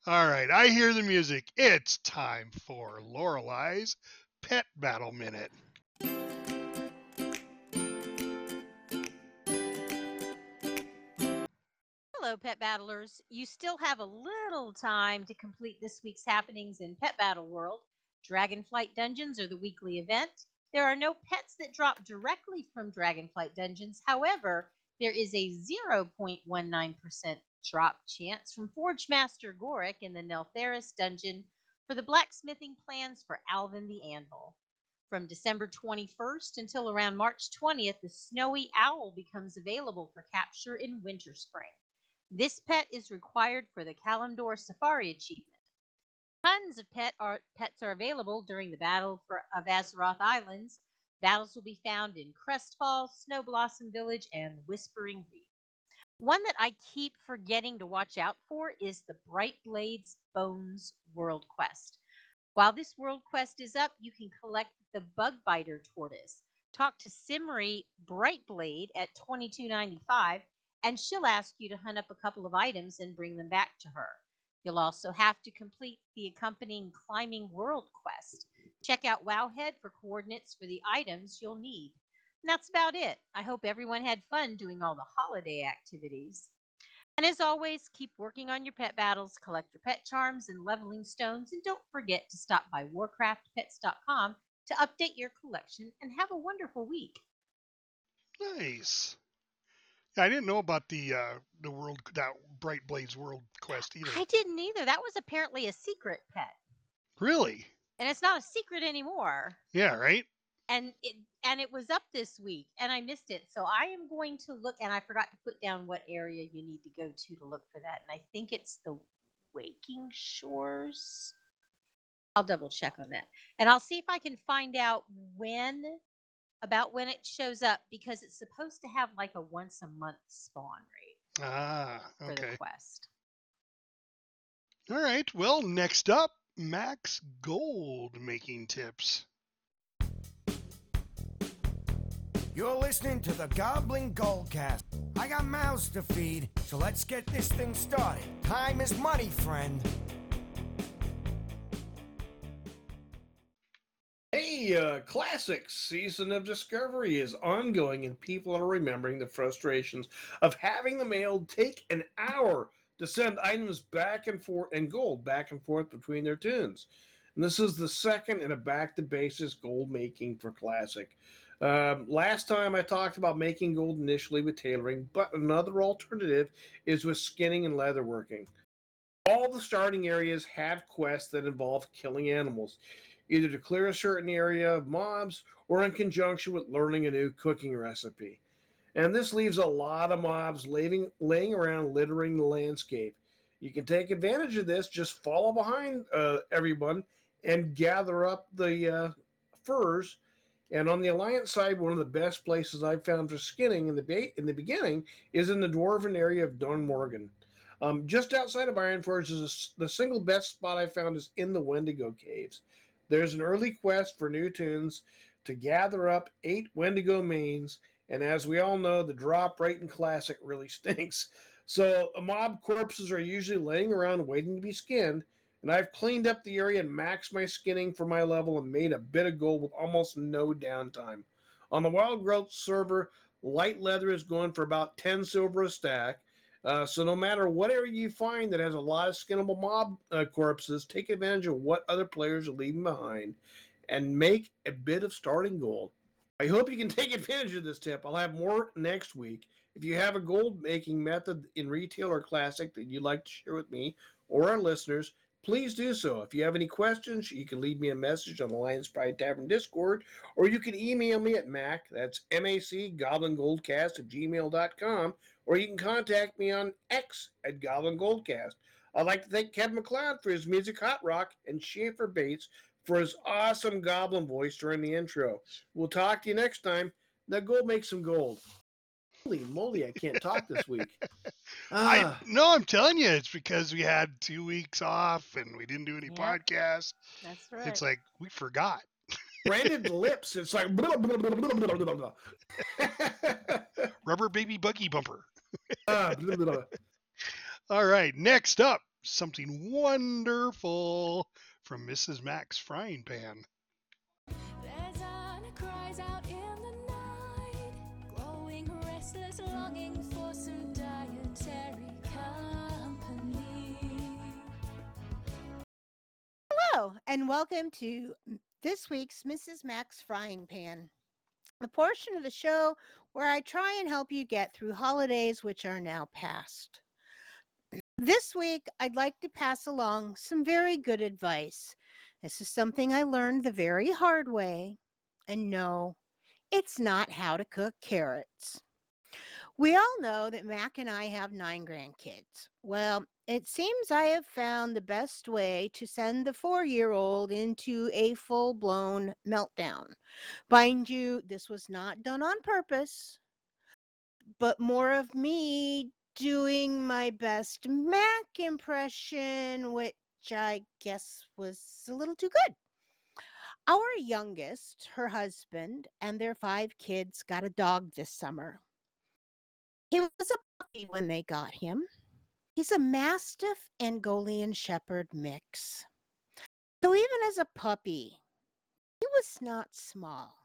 All right, I hear the music. It's time for Lorelai's Pet Battle Minute. Hello, pet battlers. You still have a little time to complete this week's happenings in Pet Battle World. Dragonflight Dungeons are the weekly event. There are no pets that drop directly from Dragonflight Dungeons. However, there is a 0.19% drop chance from Forgemaster Gorek in the Neltharus dungeon for the blacksmithing plans for Alvin the Anvil. From December 21st until around March 20th, the Snowy Owl becomes available for capture in Winterspring. This pet is required for the Kalimdor Safari achievement. Tons of pet are, pets are available during the Battle for, of Azeroth Islands. Battles will be found in Crestfall, Snowblossom Village, and Whispering Reef. One that I keep forgetting to watch out for is the Bright Blades Bones World Quest. While this world quest is up, you can collect the Bugbiter Tortoise. Talk to Simri Brightblade at 22.95 and she'll ask you to hunt up a couple of items and bring them back to her. You'll also have to complete the accompanying Climbing World quest. Check out Wowhead for coordinates for the items you'll need. And that's about it. I hope everyone had fun doing all the holiday activities. And as always, keep working on your pet battles, collect your pet charms and leveling stones, and don't forget to stop by warcraftpets.com to update your collection and have a wonderful week. Nice. Yeah, I didn't know about the uh, the world that Brightblade's World Quest either. I didn't either. That was apparently a secret pet. Really? And it's not a secret anymore. Yeah, right. And it and it was up this week and I missed it. So I am going to look and I forgot to put down what area you need to go to to look for that. And I think it's the Waking Shores. I'll double check on that. And I'll see if I can find out when about when it shows up because it's supposed to have like a once a month spawn rate Ah, for okay. the quest. All right. Well, next up, Mac's Gold making tips. You're listening to the Goblin Goldcast. I got mouths to feed, so let's get this thing started. Time is money, friend. hey, uh, classic season of discovery is ongoing, and people are remembering the frustrations of having the mail take an hour to send items back and forth and gold back and forth between their toons. And this is the second in a back to basis gold making for Classic. Um, last time I talked about making gold initially with tailoring, but another alternative is with skinning and leatherworking. All the starting areas have quests that involve killing animals, either to clear a certain area of mobs or in conjunction with learning a new cooking recipe. And this leaves a lot of mobs laying, laying around littering the landscape. You can take advantage of this, just follow behind uh, everyone and gather up the uh, furs. And on the Alliance side, one of the best places I've found for skinning in the ba- in the beginning is in the dwarven area of Dun Morogh. Um, just outside of Ironforge is a the single best spot I found is in the Wendigo Caves. There's an early quest for new toons to gather up eight Wendigo manes, and as we all know, the drop rate in Classic really stinks. So mob corpses are usually laying around waiting to be skinned, and I've cleaned up the area and maxed my skinning for my level and made a bit of gold with almost no downtime. On the Wild Growth server, light leather is going for about 10 silver a stack. Uh, so no matter what area you find that has a lot of skinnable mob uh, corpses, take advantage of what other players are leaving behind and make a bit of starting gold. I hope you can take advantage of this tip. I'll have more next week. If you have a gold making method in retail or classic that you'd like to share with me or our listeners, please do so. If you have any questions, you can leave me a message on the Lions Pride Tavern Discord, or you can email me at Mac, that's M-A-C, goblingoldcast at gmail.com, or you can contact me on X at Goblin Goldcast. I'd like to thank Kevin MacLeod for his music Hot Rock and Schaefer Bates for his awesome goblin voice during the intro. We'll talk to you next time. Now go make some gold. Holy moly, I can't talk this week. I Ah, no, I'm telling you, it's because we had two weeks off and we didn't do any Yep. podcasts. That's right. It's like we forgot. branded lips. It's like. blah, blah, blah, blah, blah, blah, blah. Rubber baby buggy bumper. Blah, blah, blah. All right, next up, something wonderful from Mrs. Mac's Frying Pan. Restless, longing for some dietary company. Hello, and welcome to this week's Mrs. Mac's Frying Pan, the portion of the show where I try and help you get through holidays which are now past. This week, I'd like to pass along some very good advice. This is something I learned the very hard way. And no, it's not how to cook carrots. We all know that Mac and I have nine grandkids. Well, it seems I have found the best way to send the four year old into a full blown meltdown. Mind you, this was not done on purpose, but more of me doing my best Mac impression, which I guess was a little too good. Our youngest, her husband, and their five kids got a dog this summer. He was a puppy when they got him. He's a Mastiff Anatolian Shepherd mix. So even as a puppy, he was not small.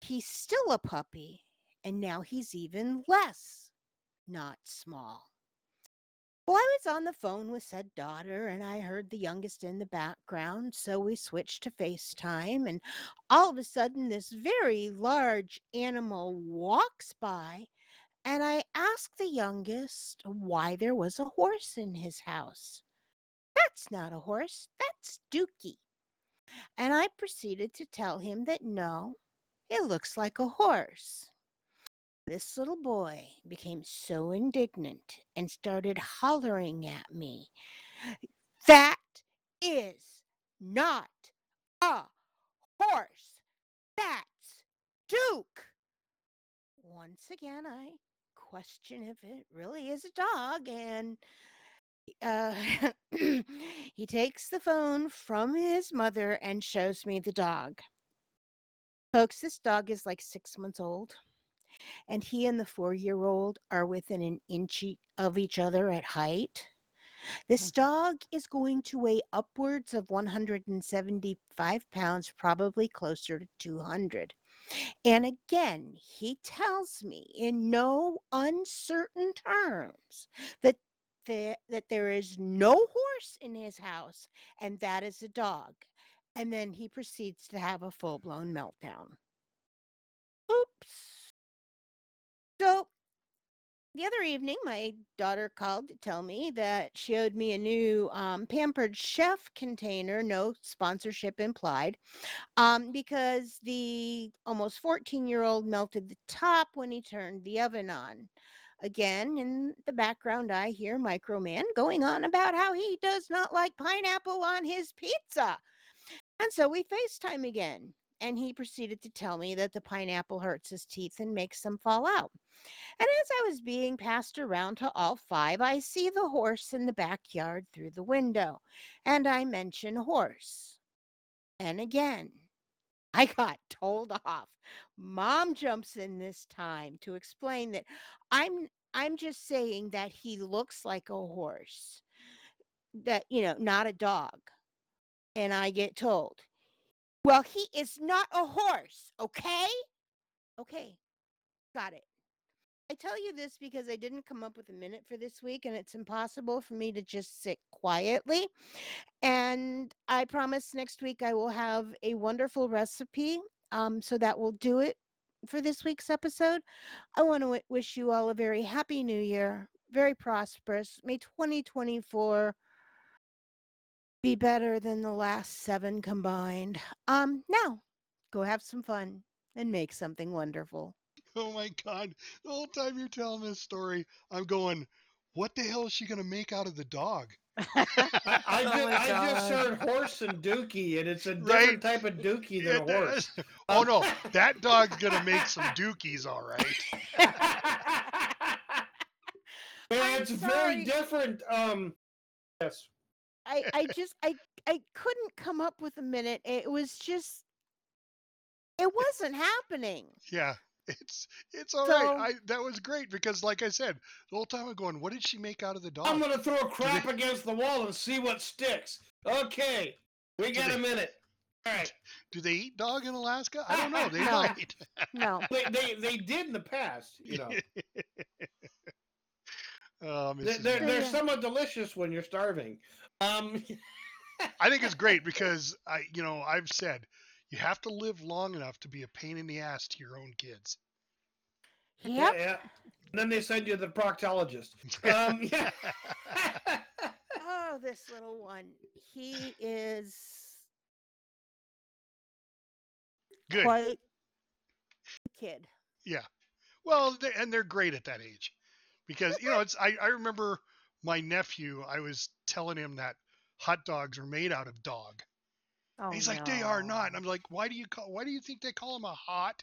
He's still a puppy, and now he's even less not small. Well, I was on the phone with said daughter, and I heard the youngest in the background, so we switched to FaceTime, and all of a sudden, this very large animal walks by and I asked the youngest why there was a horse in his house. That's not a horse, that's Dookie. And I proceeded to tell him that no, it looks like a horse. This little boy became so indignant and started hollering at me. That is not a horse. That's Duke. Once again, I question if it really is a dog and uh, he takes the phone from his mother and shows me the dog. Folks this dog is like six months old and he and the four year old are within an inch of each other at height. This dog is going to weigh upwards of 175 pounds, probably closer to 200. And again, he tells me in no uncertain terms that that there is no horse in his house and that is a dog. And then he proceeds to have a full blown meltdown. Oops. So the other evening, my daughter called to tell me that she owed me a new um, Pampered Chef container, no sponsorship implied, um, because the almost 14 year old melted the top when he turned the oven on. Again, in the background, I hear Microman going on about how he does not like pineapple on his pizza. And so we FaceTime again. And he proceeded to tell me that the pineapple hurts his teeth and makes them fall out. And as I was being passed around to all five, I see the horse in the backyard through the window. And I mention horse. And again, I got told off. Mom jumps in this time to explain that I'm I'm just saying that he looks like a horse. That, you know, not a dog. And I get told, well, he is not a horse, okay? Okay, got it. I tell you this because I didn't come up with a minute for this week, and it's impossible for me to just sit quietly. And I promise next week I will have a wonderful recipe. Um, so that will do it for this week's episode. I want to wish you all a very happy new year, very prosperous. May 2024 be better than the last seven combined. Um, now go have some fun and make something wonderful. Oh my god! The whole time you're telling this story, I'm going, "What the hell is she gonna make out of the dog?" I, I, Oh ju- I just heard horse and dookie, and it's a different Right. type of dookie Yeah, than a horse. that- oh no, that dog's gonna make some dookies, all right. And I'm it's very different. Um, yes. I, I just I I couldn't come up with a minute. It was just it wasn't happening. Yeah, it's it's all So- right. I that was great because, like I said, the whole time I'm going, "What did she make out of the dog?" I'm gonna throw a crap against the wall and see what sticks. Okay, we got a minute. All right. Do they eat dog in Alaska? I don't know. They No. might. No. They, they they did in the past, you know. Oh, They're, they're, they're Yeah. somewhat delicious when you're starving. Um, I think it's great because I, you know, I've said you have to live long enough to be a pain in the ass to your own kids. Yep. yeah. And then they send you the proctologist. Um, yeah. Oh, this little one. He is Good. quite a kid. Yeah. Well, they, and they're great at that age because you know it's. I I remember my nephew. I was telling him that hot dogs are made out of dog. Oh, He's like, they are not. And. I'm like, why do you call? Why do you think they call him a hot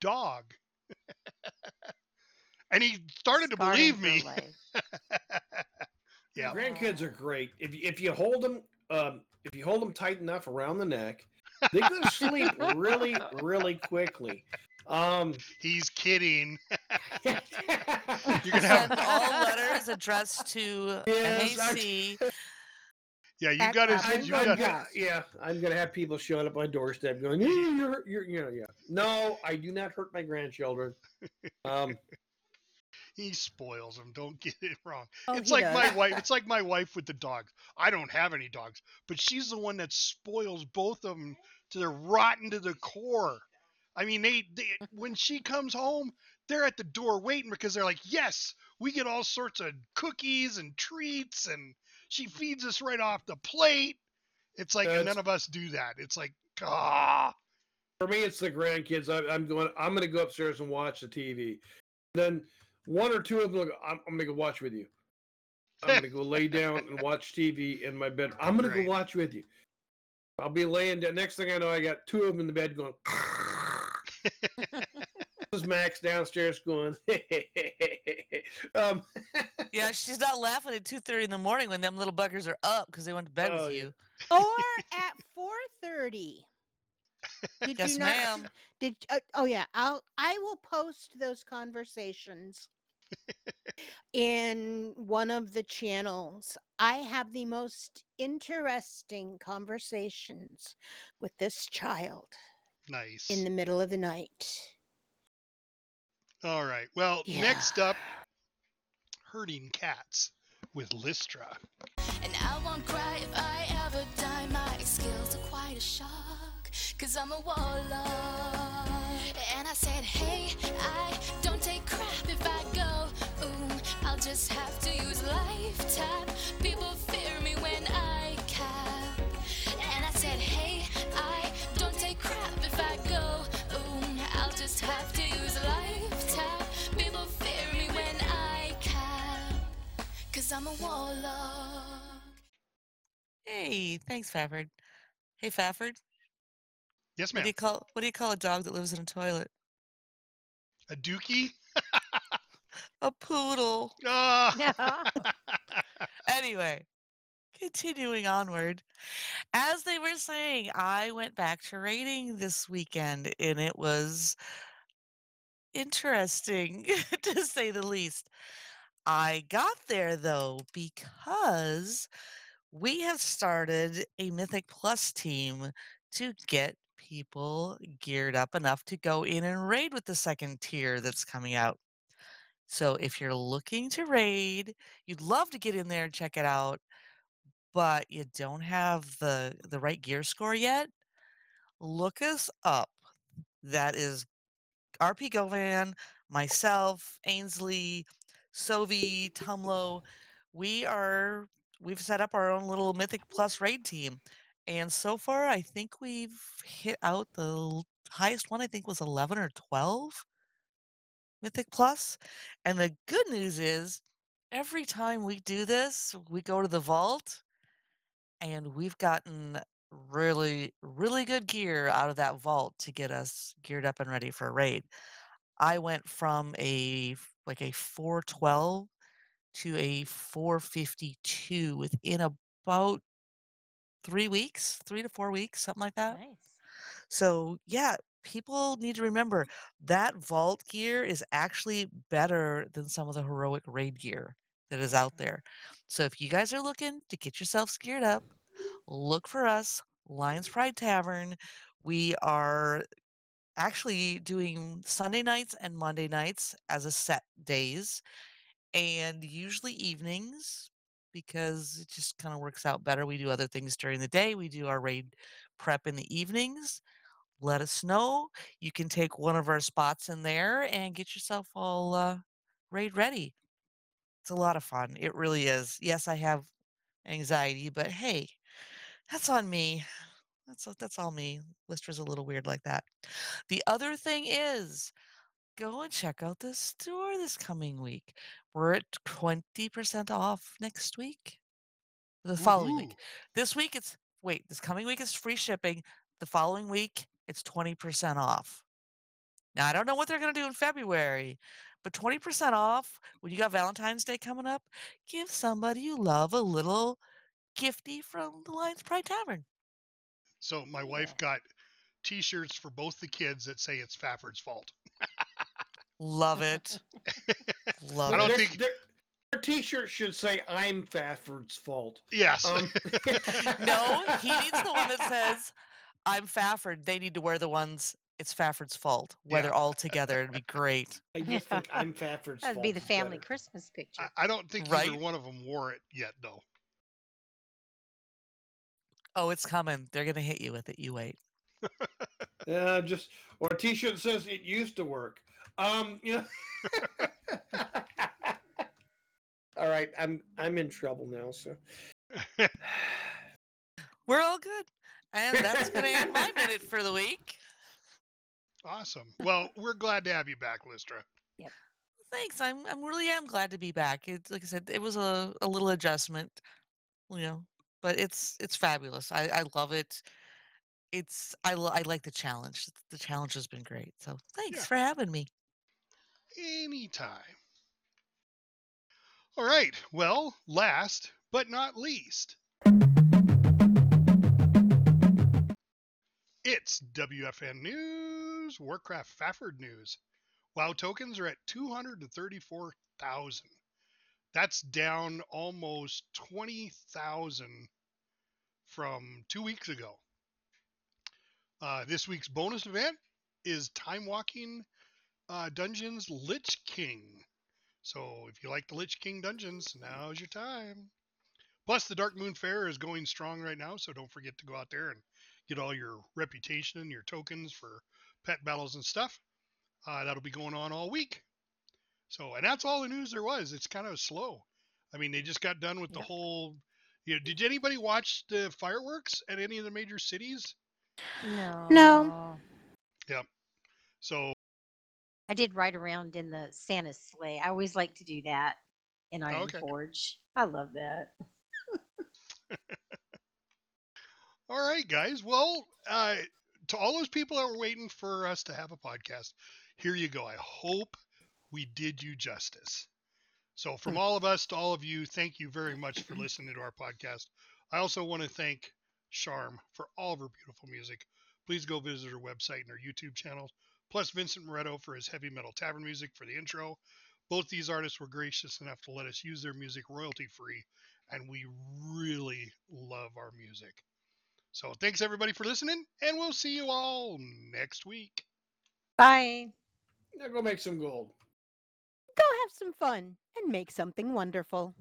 dog? and he started to believe me. yeah. Grandkids are great. If you, if you hold them um, if you hold them tight enough around the neck, they go to sleep really really quickly. Um, He's kidding. you're You're gonna have. All letters addressed to Yes, I- MAC. Yeah, you That got his. happens You I'm got. gonna, yeah, I'm gonna have people showing up on my doorstep going, "Yeah, you're, you're, you know, yeah." No, I do not hurt my grandchildren. Um, He spoils them. Don't get it wrong. Oh, it's he like my wife. It's like my wife with the dogs. I don't have any dogs, but she's the one that spoils both of them to the rotten to the core. I mean, they, they when she comes home, they're at the door waiting because they're like, "Yes, we get all sorts of cookies and treats, and she feeds us right off the plate." It's like That's- none of us do that. It's like, ah, for me, it's the grandkids. I, I'm going. I'm gonna go upstairs and watch the TV. Then one or two of them, will go, I'm, I'm gonna go watch with you. I'm gonna go lay down and watch TV in my bed. I'm gonna go watch with you. I'll be laying down. Next thing I know, I got two of them in the bed going. this is Max downstairs going. um, Yeah, she's not laughing at two thirty in the morning when them little buggers are up because they went to bed Oh, with yeah. you. Or at four thirty. Did Yes, you not? ma'am. Did uh, oh yeah, I'll I will post those conversations in one of the channels. I have the most interesting conversations with this child Nice. in the middle of the night. All right. Well, Yeah. next up, herding cats with Lystra. And I won't cry if I ever die. My skills are quite a shock. Cause I'm a warlock. And I said, hey, I don't take crap if I go. Ooh, I'll just have to use lifetime. People just have to use lifetime. People fear me when I cap. Cause I'm a warlock. Hey, thanks, Fafford. Hey, Fafford. Yes, What ma'am. do you call what do you call a dog that lives in a toilet? A dookie? A poodle. Ah. Anyway, continuing onward. As they were saying, I went back to raiding this weekend and it was interesting to say the least. I got there though because we have started a Mythic Plus team to get people geared up enough to go in and raid with the second tier that's coming out. So if you're looking to raid, you'd love to get in there and check it out, but you don't have the the right gear score yet, look us up. That is RP Govan, myself, Ainsley, Sovi, Tumlo. We are we've set up our own little Mythic Plus raid team. And so far I think we've hit out the highest one I think was 11 or 12 Mythic Plus. And the good news is every time we do this, we go to the vault and we've gotten really, really good gear out of that vault to get us geared up and ready for a raid. I went from a like a 412 to a 452 within about three weeks, three to four weeks, something like that. nice. So yeah, people need to remember that vault gear is actually better than some of the heroic raid gear that is out there. So if you guys are looking to get yourselves geared up, look for us, Lions Pride Tavern. We are actually doing Sunday nights and Monday nights as a set days and usually evenings because it just kind of works out better. We do other things during the day. We do our raid prep in the evenings. Let us know. You can take one of our spots in there and get yourself all uh, raid ready. It's a lot of fun. It really is. Yes, I have anxiety, but hey, that's on me. That's that's all me. Lystra's a little weird like that. The other thing is, go and check out the store this coming week. We're at 20% off next week. The following week. This week it's wait, this coming week is free shipping. The following week it's 20% off. Now I don't know what they're going to do in February, but 20% off when you got Valentine's Day coming up, give somebody you love a little gifty from the Lions Pride Tavern. So my wife got T-shirts for both the kids that say it's Fafford's fault. Love it. Love I don't it. Their- think- their, their t-shirt should say "I'm Fafford's fault." Yes. Um, No, he needs the one that says, I'm Fafford. They need to wear the ones, it's Fafford's fault. Wear Yeah. all together. It'd be great. I just think I'm Fafford's fault. That'd fault. be the is family better. Christmas picture. I, I don't think Right? either one of them wore it yet, though. Oh, it's coming. They're going to hit you with it. You wait. Yeah, just or a T-shirt says it used to work. Um, you know. All right, I'm I'm in trouble now. So We're all good. And that's going to end my minute for the week. Awesome. Well, we're glad to have you back, Lystra. Yep. Thanks. I'm I'm really am glad to be back. It's like I said, it was a, a little adjustment, you know, but it's it's fabulous. I, I love it. It's I I like the challenge. The challenge has been great. So thanks Yeah. for having me. Anytime. All right. Well, last but not least, it's WFN News, Warcraft Fafford News. WoW tokens are at 234,000. That's down almost 20,000 from two weeks ago. Uh, this week's bonus event is Time Walking uh, Dungeons Lich King. So if you like the Lich King dungeons, now's your time. Plus, the Darkmoon Faire is going strong right now, so don't forget to go out there and get all your reputation and your tokens for pet battles and stuff. Uh, that'll be going on all week. So, and that's all the news there was. It's kind of slow. I mean, they just got done with the Yep. whole. You know, did anybody watch the fireworks at any of the major cities? No. No. Yeah. So, I did ride around in the Santa sleigh. I always like to do that in Iron okay. Forge. I love that. all right, guys. Well, uh, to all those people that were waiting for us to have a podcast, here you go. I hope we did you justice. So, from all of us to all of you, thank you very much for listening to our podcast. I also want to thank Sharm for all of her beautiful music. Please go visit her website and her YouTube channel. Plus, Vincent Moretto for his heavy metal tavern music for the intro. Both these artists were gracious enough to let us use their music royalty free, and we really love our music. So, thanks everybody for listening, and we'll see you all next week. Bye. Now go make some gold. Go have some fun and make something wonderful.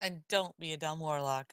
And don't be a dumb warlock.